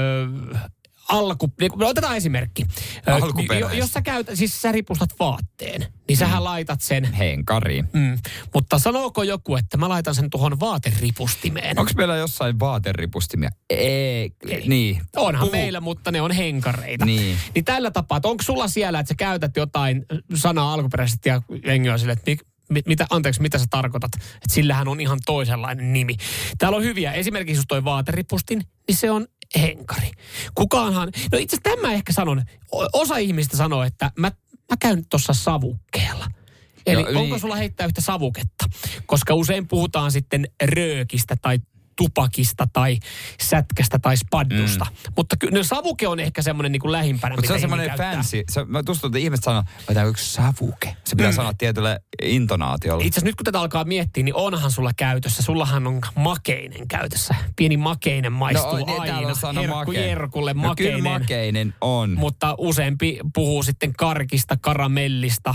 alku, niin otetaan esimerkki. Ö, Alkuperäistä. Jos sä käytät, siis sä ripustat vaatteen, niin sähän mm. laitat sen Henkariin. Mm. Mutta sanooko joku, että mä laitan sen tuohon vaateripustimeen? Onko meillä jossain vaateripustimia? Ei, Ei. niin. Onhan Puhu- meillä, mutta ne on henkareita. Niin. niin tällä tapaa, että onko sulla siellä, että sä käytät jotain sanaa alkuperäisesti ja silleen, että mi, mi, mitä, anteeksi, mitä sä tarkoitat? Että sillähän on ihan toisenlainen nimi. Täällä on hyviä. Esimerkiksi jos toi vaateripustin, niin se on henkari. Kukaanhan, no itse asiassa tämä ehkä sanon, osa ihmistä sanoo, että mä, mä käyn tuossa savukkeella. Eli Joo, onko sulla heittää yhtä savuketta? Koska usein puhutaan sitten röökistä tai tupakista tai sätkästä tai spaddusta. Mm. Mutta kyllä no, savuke on ehkä semmoinen niin kuin lähimpänä, Mutta se on semmoinen käyttää. fancy. Se, mä tunnen, että ihmiset sanoo, että yksi savuke. Se pitää Mm. sanoa tietyllä intonaatiolla. Itse asiassa nyt kun tätä alkaa miettiä, niin onhan sulla käytössä. Sullahan on makeinen käytössä. Pieni makeinen maistuu niin, täällä aina. on Herkku make. Jerkulle No makeinen. kyllä makeinen on. Mutta useampi puhuu sitten karkista, karamellista,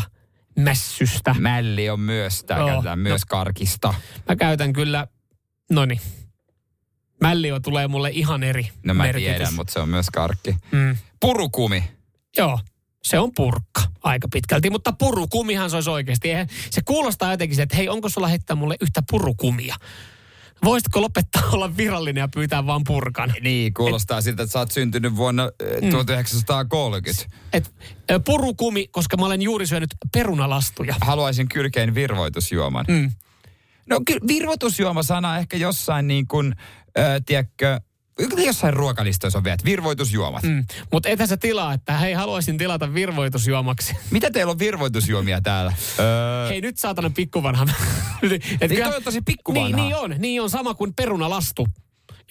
mässystä. Mälli on myös, tää Joo. käytetään myös karkista. Mä käytän kyllä, no niin. Mällio tulee mulle ihan eri No mä merkitys. tiedän, mutta se on myös karkki. Mm. Purukumi. Joo, se on purkka aika pitkälti, mutta purukumihan se olisi oikeasti. Eihän, se kuulostaa jotenkin se, että hei, onko sulla heittää mulle yhtä purukumia? Voisitko lopettaa olla virallinen ja pyytää vaan purkan? Niin, kuulostaa siltä, että sä oot syntynyt vuonna eh, Mm. 1930. Et, purukumi, koska mä olen juuri syönyt perunalastuja. Haluaisin kylkeen virvoitusjuoman. Mm. No kyllä virvoitusjuoma-sana ehkä jossain niin kuin, tiedätkö, kyllä jossain ruokalistoissa on vielä, että virvoitusjuomat. Mm. Mutta etä sä tilaa, että hei, haluaisin tilata virvoitusjuomaksi. (laughs) Mitä teillä on virvoitusjuomia täällä? Öö, Hei, nyt saatana pikkuvanha. (laughs) Et Niin toi on tosi pikkuvanha. Niin, niin on. Niin on sama kuin perunalastu.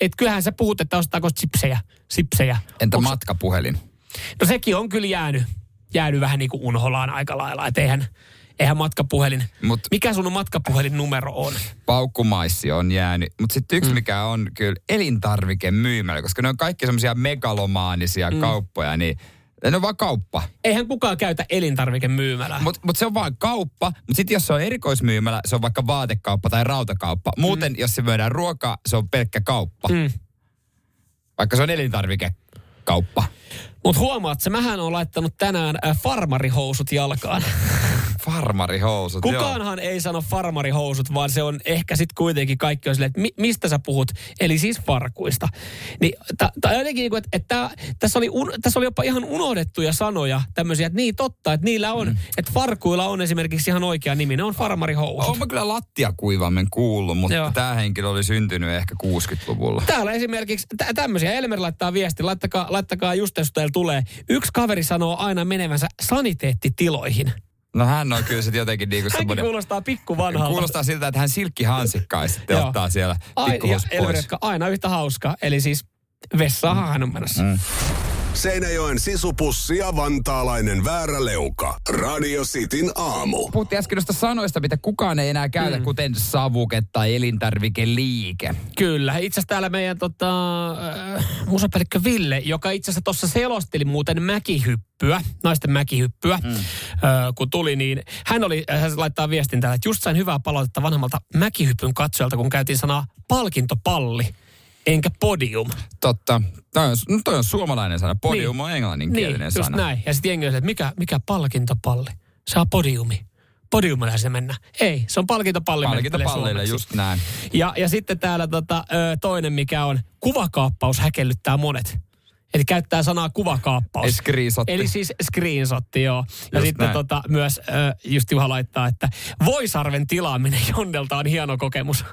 Et kyllähän sä puhut, että ostaako sipsejä. sipsejä. entä Onks- matkapuhelin? No sekin on kyllä jäänyt, jäänyt vähän niin kuin unholaan aika lailla. Et eihän, eihän matkapuhelin. Mut- Mikä sun matkapuhelin numero on? Paukkumaissi on jäänyt. Mutta sitten yksi, mm. mikä on kyllä elintarvikemyymälä, koska ne on kaikki semmoisia megalomaanisia mm. kauppoja, niin ne on vaan kauppa. Eihän kukaan käytä elintarvikemyymälää. Mutta mut se on vaan kauppa. Mutta sitten jos se on erikoismyymälä, se on vaikka vaatekauppa tai rautakauppa. Muuten, mm. jos se myydään ruokaa, se on pelkkä kauppa. Mm. Vaikka se on elintarvikekauppa. Mutta huomaat, se mähän on laittanut tänään äh, farmarihousut jalkaan. (laughs) Farmarihousut, joo. Kukaanhan ei sano farmarihousut, vaan se on ehkä sitten kuitenkin kaikki on silleen, että mi, mistä sä puhut, eli siis farkuista. Niin, tai jotenkin niin kuin, että, että tässä, oli un, tässä oli jopa ihan unohdettuja sanoja, tämmöisiä, että niin totta, että niillä on, mm. että farkuilla on esimerkiksi ihan oikea nimi, ne on farmarihousut. Mä kyllä lattiakuivammen kuullut, mutta Joo. tämä henkilö oli syntynyt ehkä 60-luvulla. Täällä esimerkiksi tä- tämmöisiä, Elmer laittaa viesti, laittakaa, laittakaa just jos teillä tulee. Yksi kaveri sanoo aina menevänsä saniteettitiloihin. No hän on kyllä sitten jotenkin niinku Hänkin semmoinen... kuulostaa pikku vanhalta. Kuulostaa siltä, että hän silkkihansikkaa sitten ottaa siellä pikkuhus pois. aina yhtä hauska. Eli siis vessaahan hän on menossa. Mm. Seinäjoen sisupussi ja vantaalainen vääräleuka. Radio Cityn aamu. Puhuttiin äsken noista sanoista, mitä kukaan ei enää käytä, mm. kuten savuke tai elintarvikeliike. Kyllä. Itse asiassa täällä meidän tota, äh, musapäällikkö Ville, joka itse asiassa tuossa selosteli muuten mäkihyppyä, naisten mäkihyppyä, mm. äh, kun tuli, niin hän oli, äh, hän laittaa viestin täällä, että just sain hyvää palautetta vanhemmalta mäkihypyn katsojalta, kun käytiin sanaa palkintopalli, enkä podium. Totta. Toi on, no toi on suomalainen sana. Podium niin. on englanninkielinen niin, just sana. näin. Ja sitten jengi on, se, että mikä, mikä palkintopalli? Se on podiumi. Podiumilla se mennä. Ei, se on palkintopalli. Palkintopallille, just näin. Ja, ja sitten täällä tota, toinen, mikä on kuvakaappaus häkellyttää monet. Eli käyttää sanaa kuvakaappaus. Screenshotti. Eli siis screenshotti, joo. Ja Just sitten näin. tota, myös, just Juha laittaa, että Voisarven tilaaminen Jonnelta on hieno kokemus.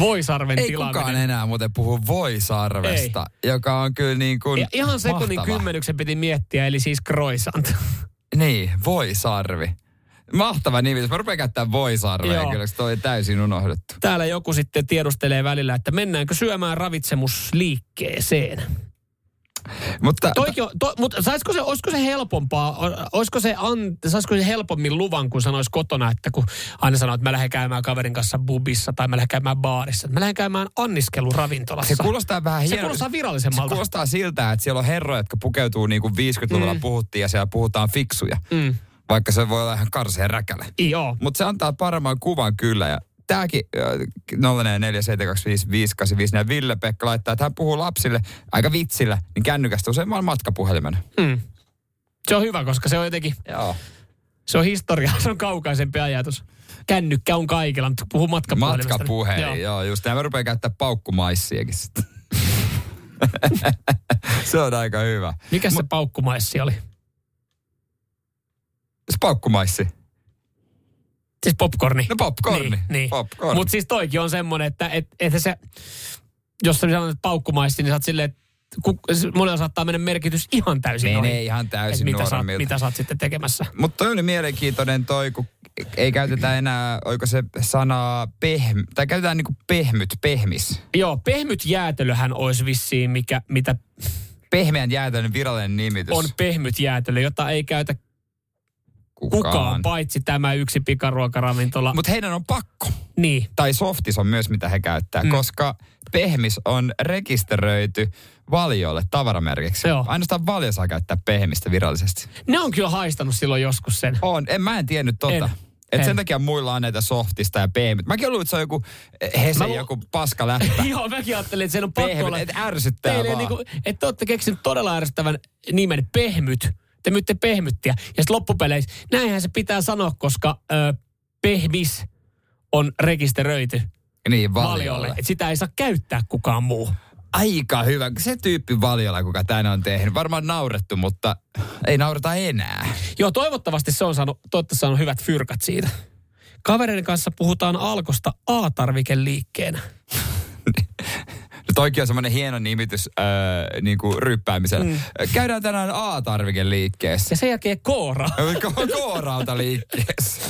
Voisarven Ei tilaaminen. kukaan enää muuten puhu voisarvesta, joka on kyllä niin kuin Ja ihan sekunnin mahtava. kymmenyksen piti miettiä, eli siis croissant. (laughs) Niin, voisarvi. Mahtava nimi. Mä rupean käyttämään voisarvea, Joo. kyllä se toi täysin unohdettu. Täällä joku sitten tiedustelee välillä, että mennäänkö syömään ravitsemusliikkeeseen. Mutta Toikin to, mutta saisiko se, olisiko se helpompaa, olisiko se, an, saisiko se helpommin luvan, kun sanoisi kotona, että kun aina sanoo, että mä lähden käymään kaverin kanssa bubissa tai mä lähden käymään baarissa. Mä lähden käymään anniskeluravintolassa. se kuulostaa vähän Se hieno- kuulostaa Se virallisemmalta. kuulostaa siltä, että siellä on herroja, jotka pukeutuu niin kuin 50-luvulla Mm. puhuttiin ja siellä puhutaan fiksuja. Mm. Vaikka se voi olla ihan karseen räkäle. Joo. Mutta se antaa paremman kuvan kyllä. Ja tämäkin 04725585 ja Ville-Pekka laittaa, että hän puhuu lapsille aika vitsillä, niin kännykästä usein vaan matkapuhelimena. Mm. Se on hyvä, koska se on jotenkin, Joo. se on historia, se on kaukaisempi ajatus. Kännykkä on kaikilla, mutta puhuu matkapuhelimesta. Matkapuhelin, Joo. joo. joo just näin. Mä rupean käyttää paukkumaissiakin sitten. (laughs) se on aika hyvä. Mikä se paukkumaissi oli? Se paukkumaissi. Siis popcorni. No popcorni. Niin, niin. Popcorni. Mutta siis toikin on semmoinen, että et, et se, jos sä sanot, että paukkumaissi, niin sä oot silleen, että ku, monella saattaa mennä merkitys ihan täysin Menee ohi. ihan täysin mitä sä, mitä sä oot sitten tekemässä. Mutta toi oli mielenkiintoinen toi, kun ei käytetä enää, oiko se sana pehm, tai käytetään niinku pehmyt, pehmis. Joo, pehmyt jäätelöhän olisi vissiin, mikä, mitä Pehmeän jäätelön virallinen nimitys. on pehmyt jäätelö, jota ei käytä kukaan, kukaan paitsi tämä yksi pikaruokaravintola. Mutta heidän on pakko. niin, Tai softis on myös, mitä he käyttää, Mm. koska pehmis on rekisteröity valiolle tavaramerkiksi. Joo. Ainoastaan valio saa käyttää pehmistä virallisesti. ne on kyllä haistanut silloin joskus sen. On, en, mä en tiennyt tota. En. Et En. sen takia muilla on näitä softista ja pehmit. Mäkin luulen, että se on joku Hesen Mä lu- joku paska läppä. (laughs) Joo, mäkin ajattelin, että sen on pakko Pehmyt, olla. et ärsyttää Teille vaan. niinku, että te olette keksinyt todella ärsyttävän nimen pehmyt. Te myytte pehmyttiä. Ja sitten loppupeleissä, näinhän se pitää sanoa, koska ö, pehmis on rekisteröity Niin, valiolle. valiolle. Että sitä ei saa käyttää kukaan muu. Aika hyvä. Se tyyppi valiolla, kuka tän on tehnyt. Varmaan naurettu, mutta ei naureta enää. Joo, toivottavasti se on saanut, toivottavasti saanut hyvät fyrkat siitä. Kavereiden kanssa puhutaan alkosta A-tarvikeliikkeenä. (laughs) No toikin on semmoinen hieno nimitys öö, niin kuin ryppäämisellä. Mm. Käydään tänään A-tarvikeliikkeessä. Ja sen jälkeen Koora. Ko- Kooralta liikkeessä.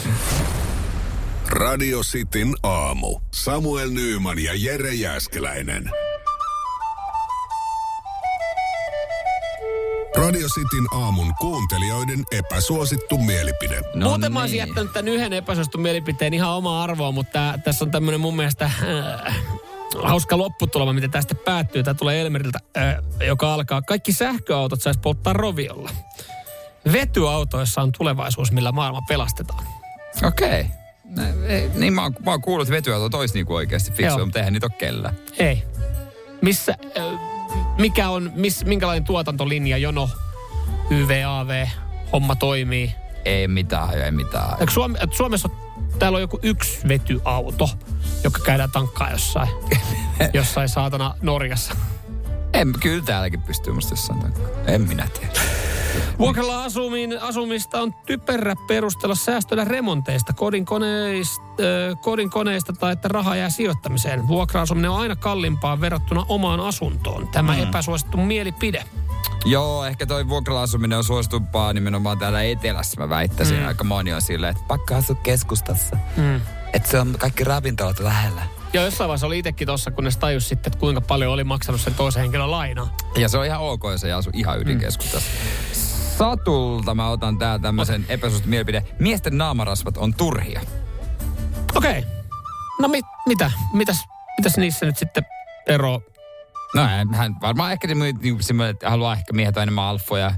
Radio Cityn aamu. Samuel Nyyman ja Jere Jäskeläinen. Radio Cityn aamun kuuntelijoiden epäsuosittu mielipide. No Muuten mä olisin niin. jättänyt tämän yhden epäsuostun mielipiteen ihan omaa arvoa, mutta tässä on tämmöinen mun mielestä äh, hauska lopputulema, miten tästä päättyy. Tämä tulee Elmeriltä, äh, joka alkaa. Kaikki sähköautot saisi polttaa roviolla. Vetyautoissa on tulevaisuus, millä maailma pelastetaan. Okei. Okay. Niin mä oon, mä oon kuullut, että vetyautot olisi niinku oikeasti fiksuja, Joo. mutta eihän niitä ole kellään. Ei. Missä, äh, mikä on, miss, minkälainen tuotantolinja, jono, YVAV, homma toimii? Ei mitään, ei mitään. Eikö et Suomessa on, täällä on joku yksi vetyauto, joka käydään tankkaa jossain, (laughs) jossain saatana Norjassa. En, kyllä täälläkin pystyy musta jossain takaa. En minä tiedä. Vuokralla asumin, asumista on typerä perustella säästöllä remonteista, kodin koneista, äh, kodin koneista tai että raha jää sijoittamiseen. Vuokra-asuminen on aina kalliimpaa verrattuna omaan asuntoon. Tämä mm. epäsuosittu mielipide. Joo, ehkä toi vuokralla asuminen on suositumpaa nimenomaan täällä etelässä, mä väittäisin. Mm. Aika moni on silleen, että pakko asua keskustassa. Mm. Että se on kaikki ravintolat lähellä. Ja jossain vaiheessa oli itsekin tuossa, kunnes tajus sitten, että kuinka paljon oli maksanut sen toisen henkilön lainaa. Ja se on ihan ok, jos ei asu ihan ydinkeskustassa. Satulta mä otan tää tämmöisen epäsuosittu mielipide. Miesten naamarasvat on turhia. Okei. Okay. No mit, mitä? Mitäs, mitäs niissä nyt sitten ero? No hän, hän varmaan ehkä niinku semmoinen, että haluaa ehkä miehet on enemmän alfoja.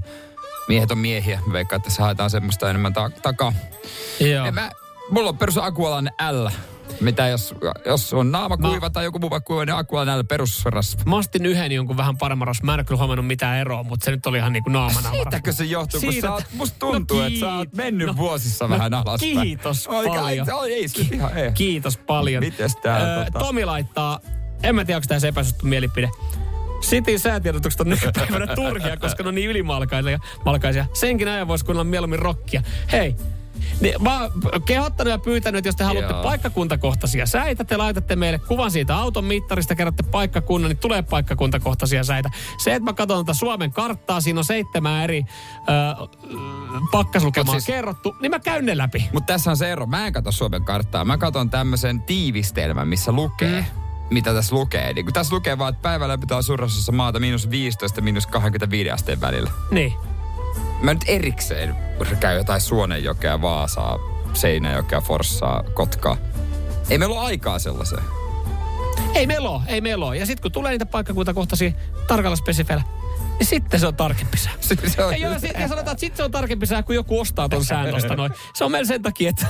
Miehet on miehiä. Mä veikkaan, että tässä haetaan semmoista enemmän ta- takaa. Joo. En mä, mulla on perus Akualan L. Mitä jos, jos on naama Mä- kuiva tai joku muu vaikka kuiva, niin Akualan L perusrasva. Mä ostin yhden jonkun vähän paremman ras. Mä en ole kyllä huomannut mitään eroa, mutta se nyt oli ihan niin kuin naamana. Siitäkö se johtuu, kun Siitä- sä oot, musta tuntuu, No että sä oot kiit- mennyt no- vuosissa no vähän alaspäin. kiitos Oikein, paljon. Ei, ei, se ihan, ei. Kiitos paljon. Mites tää, Öö, tota- Tomi laittaa, en mä tiedä, onko tämä se epäsuosittu mielipide. Cityn säätiedotukset on nykypäivänä turhia, koska ne on niin ylimalkaisia. Malkaisia. Senkin ajan voisi kuunnella mieluummin rockia. Hei, niin mä oon kehottanut ja pyytänyt, että jos te haluatte Joo. paikkakuntakohtaisia säitä, te laitatte meille kuvan siitä auton mittarista, kerrotte paikkakunnan, niin tulee paikkakuntakohtaisia säitä. Se, että mä katson tätä Suomen karttaa, siinä on seitsemän eri ö, pakkaslukemaa siis- kerrottu, niin mä käyn ne läpi. Mutta tässä on se ero. Mä en katso Suomen karttaa. Mä katson tämmöisen tiivistelmän, missä lukee. Mm. Mitä tässä lukee. Niin kun tässä lukee vaan, että päivällä pitää surrasessa maata miinus 15 miinus 25 asteen välillä. Niin. Mä nyt erikseen käy jotain Suonenjokea, Vaasaa, Seinäjokea, Forssaa, Kotkaa. Ei meillä ole aikaa sellaiseen. Ei meillä ole, ei meillä ole. Ja sitten kun tulee niitä paikkakuntakohtaisia tarkalla spesifeillä, niin sitten se on tarkempi sää. (laughs) Se, se on Ja, joo, sit, ja sanotaan, että sitten se on tarkempi sää, kun joku ostaa ton säännöstä (laughs) noin. Se on meillä sen takia, että...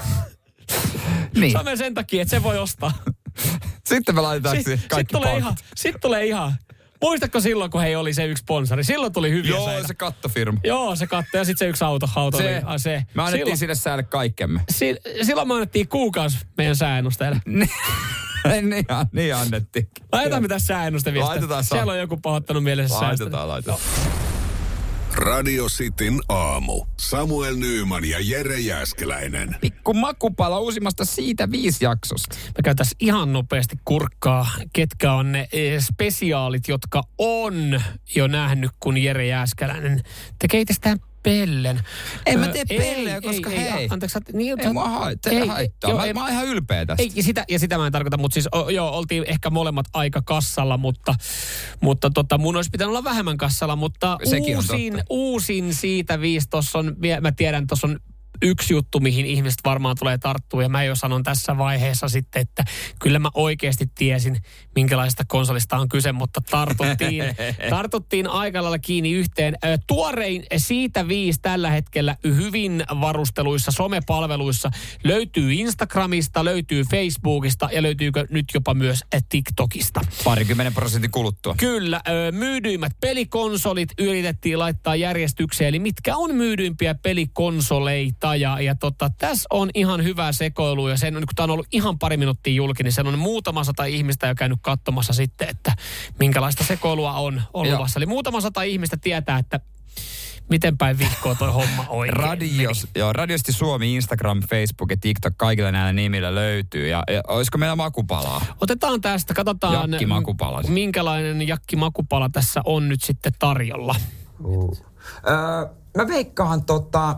Niin. Se on meillä sen takia, että se voi ostaa. (laughs) Sitten me laitetaan Sitten siihen sit kaikki tulee, ihan, sit tulee ihan... Muistatko silloin, kun hei oli se yksi sponsori? Silloin tuli hyviä Joo, säitä. se kattofirma. Joo, se katto ja sitten se yksi auto. auto Se, oli, ah, se. me annettiin silloin, sille säälle kaikkemme. si, silloin me annettiin kuukausi meidän sääennusteelle. (laughs) niin, niin, annettiin. Laitetaan mitä sääennuste saa. Siellä on joku pahoittanut mielessä. Laitetaan, laitetaan. Radio Cityn aamu. Samuel Nyyman ja Jere Jäskeläinen. Pikku makupala uusimmasta siitä viisi jaksosta. Me käytäisiin ihan nopeasti kurkkaa, ketkä on ne eh, spesiaalit, jotka on jo nähnyt, kun Jere Jääskäläinen tekee itsestään pellen. En mä tee ei, pellejä, ei, koska ei, hei. Anteeksi, sä- niin, Ei mua haittaa. ei, haittaa. joo, mä, ei- mä oon ihan ylpeä tästä. Ei, sitä, ja sitä mä en tarkoita, mutta siis o, joo, oltiin ehkä molemmat aika kassalla, mutta, mutta tota, mun olisi pitänyt olla vähemmän kassalla, mutta Sekin uusin, uusin siitä viisi, tossa on, mä tiedän, tuossa on yksi juttu, mihin ihmiset varmaan tulee tarttua, ja mä jo sanon tässä vaiheessa sitten, että kyllä mä oikeasti tiesin, minkälaisesta konsolista on kyse, mutta tartuttiin, (laughs) tartuttiin aika lailla kiinni yhteen. Tuorein siitä viisi tällä hetkellä hyvin varusteluissa somepalveluissa löytyy Instagramista, löytyy Facebookista ja löytyykö nyt jopa myös TikTokista. Parikymmenen prosentin kuluttua. Kyllä, myydyimmät pelikonsolit yritettiin laittaa järjestykseen, eli mitkä on myydyimpiä pelikonsoleita. Ja, ja tota, tässä on ihan hyvää sekoilua, ja sen on, kun tämä on ollut ihan pari minuuttia julki, niin sen on muutama sata ihmistä jo käynyt katsomassa sitten, että minkälaista sekoilua on, on Joo. luvassa. Eli muutama sata ihmistä tietää, että miten päin vihkoa toi homma oikein Radios, joo, Radiosti Suomi, Instagram, Facebook ja TikTok, kaikilla näillä nimillä löytyy. Ja, ja olisiko meillä makupalaa? Otetaan tästä, katsotaan Jakki Makupala. minkälainen Jakki Makupala tässä on nyt sitten tarjolla. Öö, mä veikkaan tota...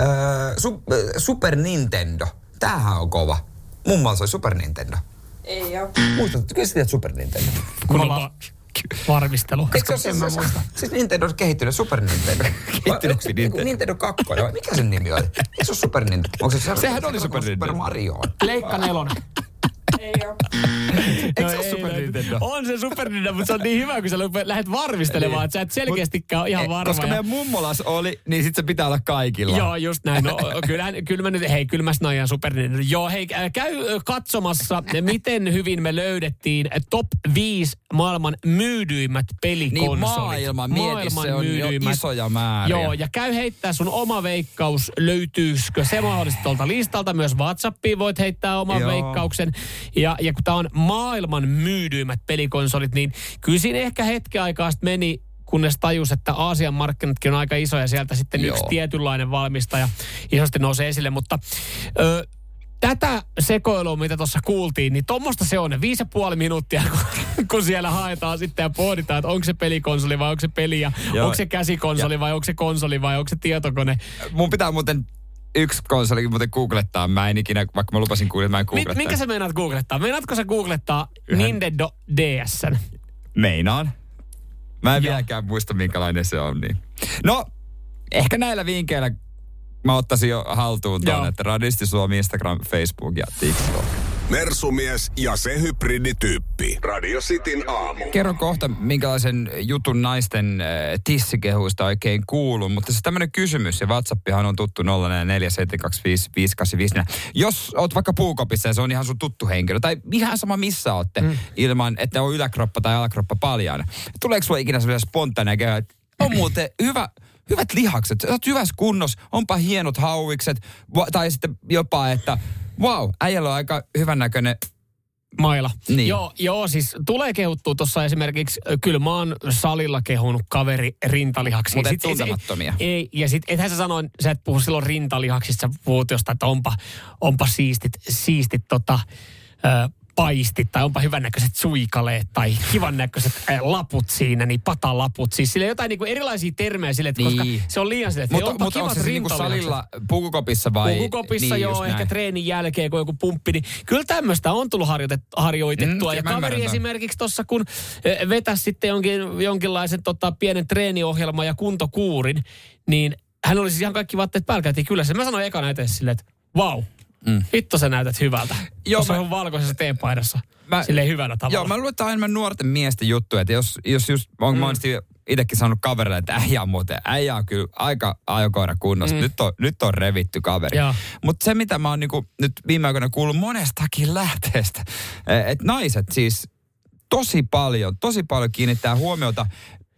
Öö, su, ö, Super Nintendo. Tämähän on kova. Mummalla se oli Super Nintendo. Ei oo. Muistatko, kyllä sä tiedät Super Nintendo? Kun on va- varmistelu. Eikö se ole se, se, siis Nintendo on kehittynyt Super Nintendo. Kehittynyt Nintendo? Nintendo 2. vai Mikä sen nimi oli? Eikö se ole Super Nintendo? Onko se, Sehän oli Super Super Nintendo. Mario. Leikka nelonen. Ei oo. (laughs) Eikö se ole Super no, Nintendo? On se Super Nintendo, mutta se on niin hyvä, kun sä lupet- lähdet varmistelemaan, Niin. että sä et selkeästikään ole ihan varma. Koska ja- meidän mummolas oli, niin sit se pitää olla kaikilla. Joo, just näin. No, kyllä, kyllä mä nyt, hei, kyllä mä snajan Super Nintendo. Joo, hei, käy katsomassa, miten hyvin me löydettiin top 5 maailman myydyimmät pelikonsolit. Niin maailman, mieti, se on jo isoja määriä. Joo, ja käy heittää sun oma veikkaus, löytyisikö se mahdollisesti tuolta listalta. Myös WhatsAppiin voit heittää oman Joo. veikkauksen. Ja, ja kun tää on maailman myydyimmät pelikonsolit, niin kyllä siinä ehkä hetken aikaa sitten meni kunnes tajus, että Aasian markkinatkin on aika isoja. Sieltä sitten Joo. yksi tietynlainen valmistaja isosti nousee esille. Mutta ö, tätä sekoilua, mitä tuossa kuultiin, niin tuommoista se on. Ne viisi ja puoli minuuttia, (laughs) kun, kun siellä haetaan sitten ja pohditaan, että onko se pelikonsoli vai onko se peli ja Joo. onko se käsikonsoli vai onko se konsoli vai onko se tietokone. Mun pitää muuten yksi konsoli muuten googlettaa. Mä en ikinä, vaikka mä lupasin kuulla, että mä en googlettaa. minkä sä meinaat googlettaa? Meinaatko sä googlettaa Yhden. Nintendo DSn? Meinaan. Mä en Joo. vieläkään muista, minkälainen se on. Niin. No, ehkä näillä vinkkeillä mä ottaisin jo haltuun tuon, että Radisti Suomi, Instagram, Facebook ja TikTok. Mersumies ja se hybridityyppi. Radio Cityn aamu. Kerro kohta, minkälaisen jutun naisten äh, tissikehuista oikein kuuluu, mutta se tämmöinen kysymys, ja WhatsAppihan on tuttu 0447255854. Jos oot vaikka puukopissa ja se on ihan sun tuttu henkilö, tai ihan sama missä ootte, mm. ilman, että on yläkroppa tai alakroppa paljaana. Tuleeko sulla ikinä sellaisia spontaaneja käydä, että on muuten hyvä, hyvät lihakset, sä oot hyvässä kunnossa, onpa hienot hauikset, tai sitten jopa, että wow, äijällä on aika hyvännäköinen Maila. Niin. Joo, joo, siis tulee kehuttua tuossa esimerkiksi, kyllä mä oon salilla kehunut kaveri rintalihaksi. Mutta tuntemattomia. Ei, ja sit ethän sä sanoin, sä et puhu silloin rintalihaksista, sä puhut jostain, että onpa, onpa siistit, siistit tota, ö, paistit tai onpa hyvännäköiset suikaleet tai kivan näköiset äh, laput siinä, niin patalaput. Siis sille jotain niin kuin erilaisia termejä sille, että koska Niin. se on liian sille, että Mutta onpa mut onko kivat se niinku rintalihakset. salilla pukukopissa vai? Pukukopissa niin, joo, ehkä näin. treenin jälkeen, kun joku pumppi, niin kyllä tämmöistä on tullut harjoitet, harjoitettua. Mm, ja kaveri esimerkiksi tuossa, kun eh, vetäisi sitten jonkin, jonkinlaisen tota, pienen treeniohjelman ja kuntokuurin, niin hän olisi ihan kaikki vaatteet päällä kyllä. Se mä sanoin ekana eteen silleen, että vau, Mm. hitto sä näytät hyvältä. Joo, Tuossa mä- on valkoisessa teepaidassa. Mä- silleen hyvällä tavalla. Joo, mä luulen, että enemmän nuorten miesten juttu, että jos, jos just, on mm. itsekin sanonut kaverille, että äijä on muuten, äijä on kyllä aika ajokoira kunnossa. Mm. Nyt, on, nyt on revitty kaveri. Mutta se, mitä mä oon niinku nyt viime aikoina kuullut monestakin lähteestä, että naiset siis tosi paljon, tosi paljon kiinnittää huomiota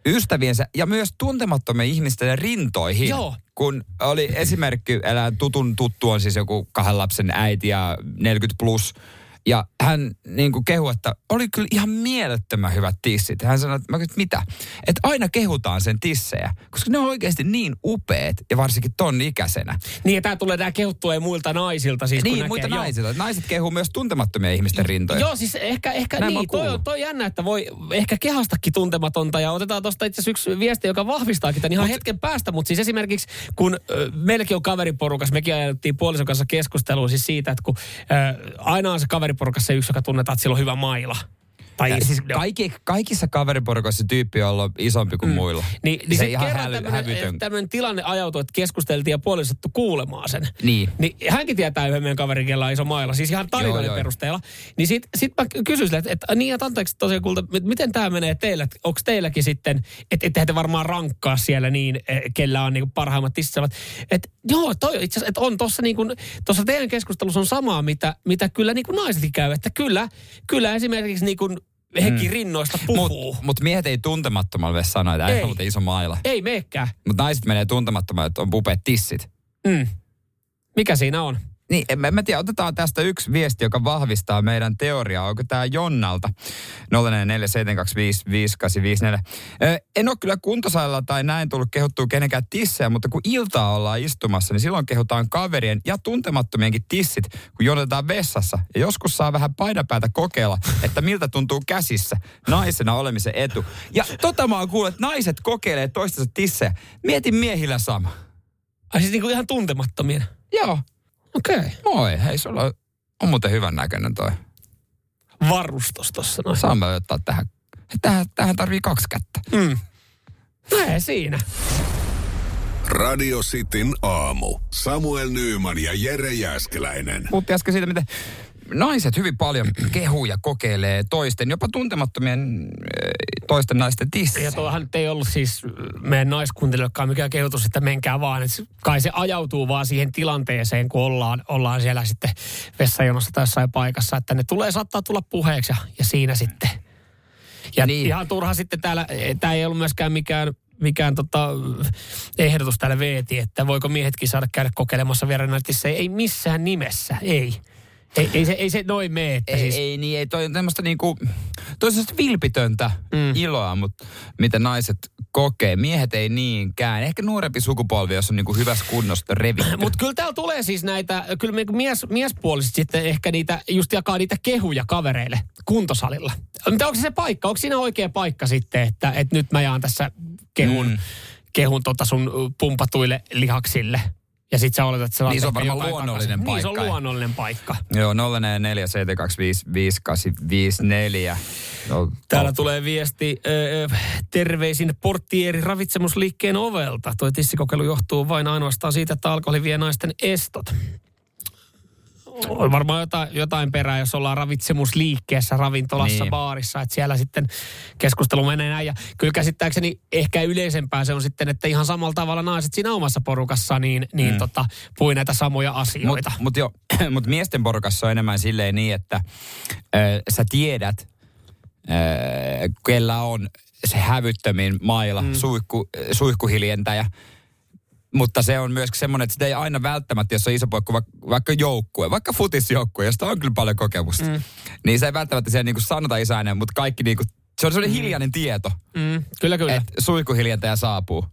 ystäviensä ja myös tuntemattomien ihmisten rintoihin. Joo. Kun oli esimerkki, elää tutun tuttu on siis joku kahden lapsen äiti ja 40 plus. Ja hän niin kuin kehui, että oli kyllä ihan mielettömän hyvät tissit. Hän sanoi, että mä kysyin, mitä? Että aina kehutaan sen tissejä, koska ne on oikeasti niin upeat ja varsinkin ton ikäisenä. Niin, ja tää tulee tää kehuttua ja muilta naisilta siis. Niin, näkee. muita Joo. naisilta. Naiset kehuu myös tuntemattomien ihmisten rintoja. Joo, siis ehkä, ehkä Näin niin, toi, on, toi jännä, että voi ehkä kehastakin tuntematonta. Ja otetaan tuosta itse asiassa yksi viesti, joka vahvistaakin tämän ihan Mut, hetken päästä. Mutta siis esimerkiksi, kun ö, meilläkin on kaveriporukas, mekin ajettiin puolison kanssa keskustelua siis siitä, että kun ö, aina on se kaveriporukassa yksi, joka tunnetaan, että sillä on hyvä maila. Tai Ja siis kaikki, kaikissa kaveriporukoissa tyyppi on ollut isompi kuin mm. muilla. Niin, niin se ihan kerran häly, tämmönen, hävytön. tämmönen tilanne ajautui, että keskusteltiin ja puolisottu kuulemaan sen. Niin. Niin hänkin tietää yhden meidän kaverin, on iso maila, siis ihan tarinoiden perusteella. Niin sit, sit mä kysyin sille, että, että niin, että anteeksi tosiaan kulta, että miten tämä menee teille? Onko teilläkin sitten, että ettehän te varmaan rankkaa siellä niin, eh, kellä on niinku parhaimmat tissavat. Että joo, toi itse asiassa, että on tuossa niinku, tuossa teidän keskustelussa on samaa, mitä, mitä kyllä niinku naisetkin käy. Että kyllä, kyllä esimerkiksi niinku hekin rinnoista puhuu. Mutta mut miehet ei tuntemattomalle sano, että Ei. muuten iso maila. Ei meekään. Mutta naiset menee tuntemattomalle, että on upeat tissit. Mm. Mikä siinä on? Niin, en mä, mä tiedä, otetaan tästä yksi viesti, joka vahvistaa meidän teoriaa. Onko tämä Jonnalta? 0447255854. Ö, En ole kyllä kuntosalilla tai näin tullut kehuttua kenenkään tissejä, mutta kun iltaa ollaan istumassa, niin silloin kehutaan kaverien ja tuntemattomienkin tissit, kun jonotetaan vessassa. Ja joskus saa vähän painapäätä kokeilla, että miltä tuntuu käsissä naisena olemisen etu. Ja tota mä oon kuullut, että naiset kokeilee toistensa tissejä. Mietin miehillä sama. Ai siis niinku ihan tuntemattomien. Joo, Okei. Okay. moi. Hei, sulla on, on muuten hyvän näköinen toi. Varustus tossa noin. Saamme ottaa tähän. Tähän, tähän tarvii kaksi kättä. Mm. Näin siinä. Radio Cityn aamu. Samuel Nyyman ja Jere Jäskeläinen. Puhuttiin äsken siitä, miten naiset hyvin paljon kehuu ja kokeilee toisten, jopa tuntemattomien äh, toisten naisten tissejä. Ja tuohan nyt ei ollut siis meidän naiskuntilijoillekaan mikään kehotus, että menkää vaan. Et kai se ajautuu vaan siihen tilanteeseen, kun ollaan, ollaan siellä sitten vessajonossa tai jossain paikassa, että ne tulee, saattaa tulla puheeksi ja, ja siinä sitten. Ja Niin. ihan turha sitten täällä, tämä ei ollut myöskään mikään mikään tota, ehdotus täällä veeti, että voiko miehetkin saada käydä kokeilemassa vierenätissä. Ei missään nimessä, ei. Ei, ei, se, ei se noin mene. Että Ei, siis, ei niin, ei toi on tämmöistä niinku, toi on sellaista vilpitöntä mm. iloa, mutta mitä naiset kokee. Miehet ei niinkään. Ehkä nuorempi sukupolvi, jos on niinku hyvässä kunnossa revitty. Mutta kyllä täällä tulee siis näitä, kyllä niinku mies, miespuoliset sitten ehkä niitä, just jakaa niitä kehuja kavereille kuntosalilla. Mutta onko se se paikka, onko siinä oikea paikka sitten, että, että nyt mä jaan tässä kehun, mm. kehun tota sun pumpatuille lihaksille. Ja sit sä oletat, että se Niin se on varmaan luonnollinen takaisin. Niin se paikka. on luonnollinen paikka. Joo, 0447255854. No, Täällä tulee viesti ö, terveisin portieri ravitsemusliikkeen ovelta. Tuo tissikokeilu johtuu vain ainoastaan siitä, että alkoholi vie naisten estot. On varmaan jotain, jotain perää, jos ollaan ravitsemusliikkeessä, ravintolassa, Niin. baarissa, että siellä sitten keskustelu menee näin. Ja kyllä käsittääkseni ehkä yleisempää se on sitten, että ihan samalla tavalla naiset siinä omassa porukassa niin, niin Mm. tota, pui näitä samoja asioita. Mutta mut jo, (clears throat) mut miesten porukassa on enemmän silleen niin, että ö, sä tiedät, ö, kellä on se hävyttömin maila, mm. suihku, suihkuhiljentäjä. Mutta se on myös semmoinen, että sitä ei aina välttämättä, jos on iso poikku, vaikka, vaikka joukkue, vaikka futisjoukkue, josta on kyllä paljon kokemusta. Mm. Niin se ei välttämättä siellä niinku sanota isäinen, mutta kaikki niinku, se on sellainen mm. hiljainen tieto, Mm, kyllä, kyllä. että suihkuhiljentäjä saapuu.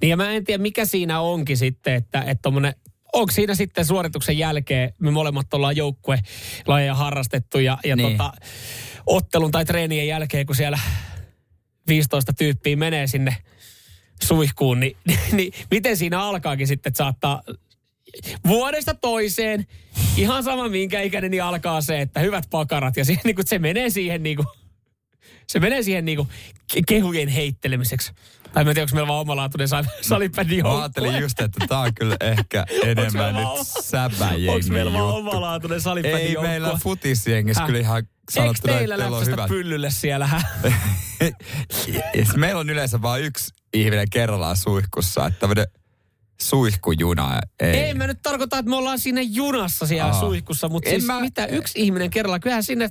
Niin ja mä en tiedä, mikä siinä onkin sitten, että että tommonen onko siinä sitten suorituksen jälkeen, me molemmat ollaan joukkue lajeja harrastettu ja, ja Niin. tota, ottelun tai treenien jälkeen, kun siellä 15 tyyppiä menee sinne suihkuun, (laughs) niin, niin miten siinä alkaakin sitten, että saattaa vuodesta toiseen, ihan sama minkä ikäinen, niin alkaa se, että hyvät pakarat ja (laughs) siihen, niin kuin, se menee siihen niin kuin, se menee siihen niin kuin ke- kehujen heittelemiseksi. Tai mä en tiedä, onko meillä vaan omalaatuinen sal- salibändin Mä ajattelin just, että tää on kyllä ehkä enemmän nyt säbäjengi Onko meillä vaan omalaatuinen salibändin Ei meillä futisjengissä kyllä ihan Eikö sanottu, että teillä on hyvä. pyllylle siellä? (laughs) meillä on yleensä vain yksi ihminen kerrallaan suihkussa, että tämmöinen suihkujuna ei. Ei mä nyt tarkoita, että me ollaan siinä junassa siellä Aa. suihkussa, mutta En siis mä- mitä yksi ihminen kerrallaan, kyllähän sinne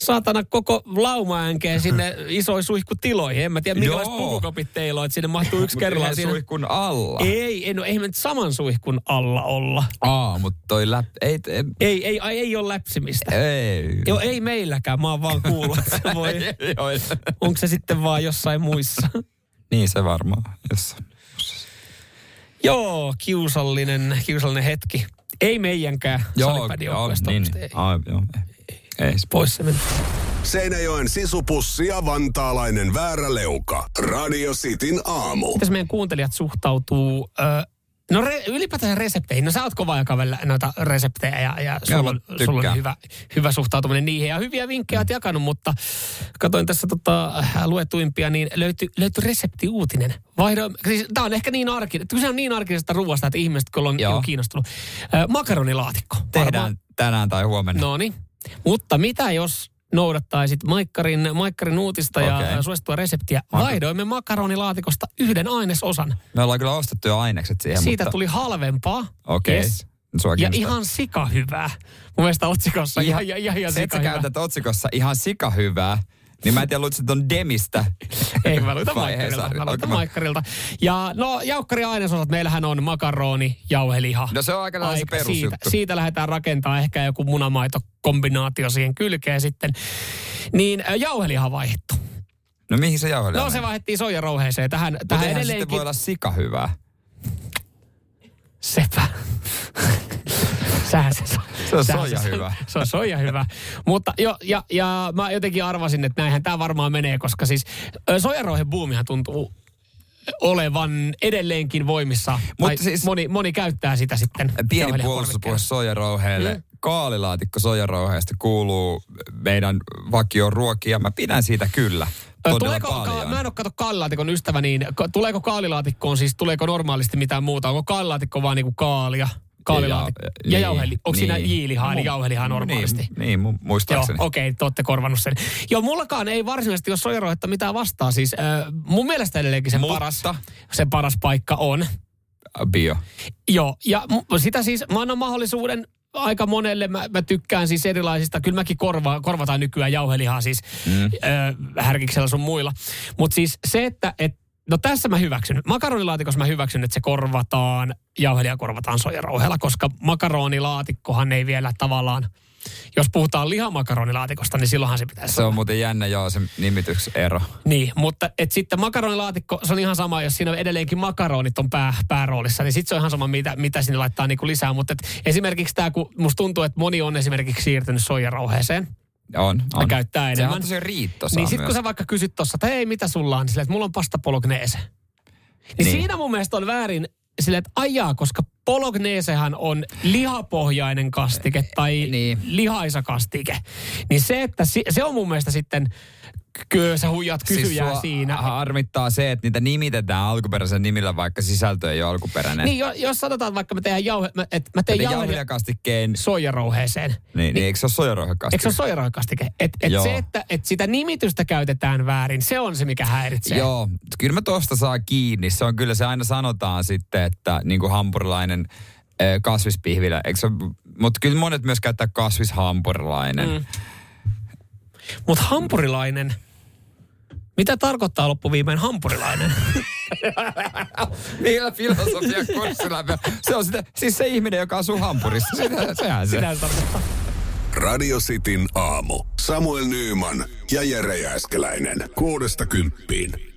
saatana koko lauma änkeen sinne isoihin suihkutiloihin. En mä tiedä, minkälaiset Joo. pukukopit teillä on, että sinne mahtuu yksi yhden siinä. suihkun alla. Ei, ei, no, ei me nyt saman suihkun alla olla. Aa, mutta toi läp... Ei, ei, Ei, ei, ai, ei ole läpsimistä. ei. Joo, ei meilläkään. Mä oon vaan kuullut, että se voi. (laughs) Joo, Onko se sitten vaan jossain muissa? (laughs) niin se varmaan. Jos... Joo, kiusallinen, kiusallinen hetki. Ei meidänkään Joo, salibändijoukkueesta. niin. Ei, Ai, joo. Ei, se pois se meni. Seinäjoen sisupussi ja vantaalainen vääräleuka. Radio Cityn aamu. Mitäs meidän kuuntelijat suhtautuu... Ö, no re, ylipäätään resepteihin. No sä oot kova jakaa noita reseptejä ja, ja sulla, on- sulla on hyvä, hyvä suhtautuminen niihin. Ja hyviä vinkkejä oot jakanut, mutta katoin tässä tota, luetuimpia, niin löytyi löyty reseptiuutinen. Vaihdo, siis, tää on ehkä niin arkinen, kun se on niin arkisesta ruoasta, että ihmiset kyllä on, on kiinnostunut. Ö, makaronilaatikko. Tehdään tänään tai huomenna. No niin. Mutta mitä jos noudattaisit Maikkarin, Maikkarin uutista ja Okei. suosittua reseptiä? Vaihdoimme makaronilaatikosta yhden ainesosan. Me ollaan kyllä ostettu jo ainekset siihen, Siitä mutta... tuli halvempaa. Okei. Yes. Sua Ja ihan sika hyvää. Mun mielestä otsikossa ihan, ihan, ihan, ihan sika sä käytät otsikossa ihan sika hyvää, niin mä en tiedä, luitsit ton Demistä. (laughs) Ei, mä luitan Maikkarilta. Mä luitan Maikkarilta. Ja no, jaukkari ainesosat. Meillähän on makaroni, jauheliha. No se on aika lailla se Aika perusjuttu. Siitä, siitä lähdetään rakentamaan ehkä joku munamaito-kombinaatio siihen kylkeen sitten. Niin äh, jauheliha vaihdettu. No mihin se jauhelee? No se vaihdettiin soijarouheeseen. Tähän, tähän eihän sitten edelleenkin... voi olla sika hyvää. Sepä. Sähän se, Se on sähän soija hyvä. Se on soija hyvä. Mutta jo, ja, ja mä jotenkin arvasin, että näinhän tämä varmaan menee, koska siis ö, soijarouhen buumihan tuntuu olevan edelleenkin voimissa. Mut tai siis- moni, moni käyttää sitä sitten. Pieni puolustuspuhe soijarouheelle. Mm. Kaalilaatikko soijarouheesta kuuluu meidän vakioon ruokia. Mä pidän siitä kyllä. Tuleeko, ka, mä en ole kato kaalilaatikon ystävä, niin tuleeko kaalilaatikkoon siis, tuleeko normaalisti mitään muuta? Onko kaalilaatikko vaan niinku kaalia? Kaalilaatikko. Ja, ja niin, jauheli. Onko siinä niin. jiilihaa, niin jauhelihaa normaalisti? Niin, niin mu- Joo, muistaakseni. okei, te olette korvannut sen. Joo, mullakaan ei varsinaisesti ole soijarouhetta mitään vastaa. Siis äh, mun mielestä edelleenkin sen Mutta- paras, sen paras paikka on. Bio. Joo, ja mu- sitä siis mä annan mahdollisuuden aika monelle. Mä, mä tykkään siis erilaisista, kyllä mäkin korva, korvataan nykyään jauhelihaa siis mm. äh, härkiksellä sun muilla. Mutta siis se, että et, no tässä mä hyväksyn. Makaronilaatikossa mä hyväksyn, että se korvataan, jauhelia korvataan soijarouheella, koska makaronilaatikkohan ei vielä tavallaan, jos puhutaan lihamakaronilaatikkosta, niin silloinhan se pitäisi Se on muuten jännä, joo, se nimitysero. niin, mutta et sitten makaronilaatikko, se on ihan sama, jos siinä edelleenkin makaronit on pää, pääroolissa, niin sitten se on ihan sama, mitä, mitä sinne laittaa niinku lisää. Mutta et esimerkiksi tämä, kun musta tuntuu, että moni on esimerkiksi siirtynyt soijarauheeseen, On, ja on. käyttää Sehän enemmän. on tosi riittosaa Niin sitten kun myös. sä vaikka kysyt tuossa, että hei, mitä sulla on, niin silleen, että mulla on pasta bolognese. Niin, Niin. siinä mun mielestä on väärin silleen, että ajaa, koska bolognesehan on lihapohjainen kastike tai Niin. lihaisa kastike. Niin se, että si- se on mun mielestä sitten, kyllä sä huijat kysyjää siis siinä. harmittaa se, että niitä nimitetään alkuperäisen nimillä, vaikka sisältö ei ole alkuperäinen. Niin, jo- jos sanotaan, vaikka mä teen jauhe, mä, et mä teen Eli jauhe jauhelijakastikkeen, soijarouheeseen. niin, niin, eikö se ole soijarouhekastike? Eikö se ole soijarauhekastike? Et, et Joo. se, että et sitä nimitystä käytetään väärin, se on se, mikä häiritsee. Joo, kyllä mä tosta saa kiinni. Se on kyllä, se aina sanotaan sitten, että niin kuin hampurilainen kasvispihvillä. Eikö se, mutta kyllä monet myös käyttää kasvishampurilainen. Mm. Mutta hampurilainen, mitä tarkoittaa loppuviimein hampurilainen? (laughs) Millä filosofia kurssilla? Se on sitä, siis se ihminen, joka asuu hampurissa. Sitä, sehän se. Sitä se tarkoittaa. Radio Cityn aamu. Samuel Nyyman ja Jere Jääskeläinen. Kuudesta kymppiin.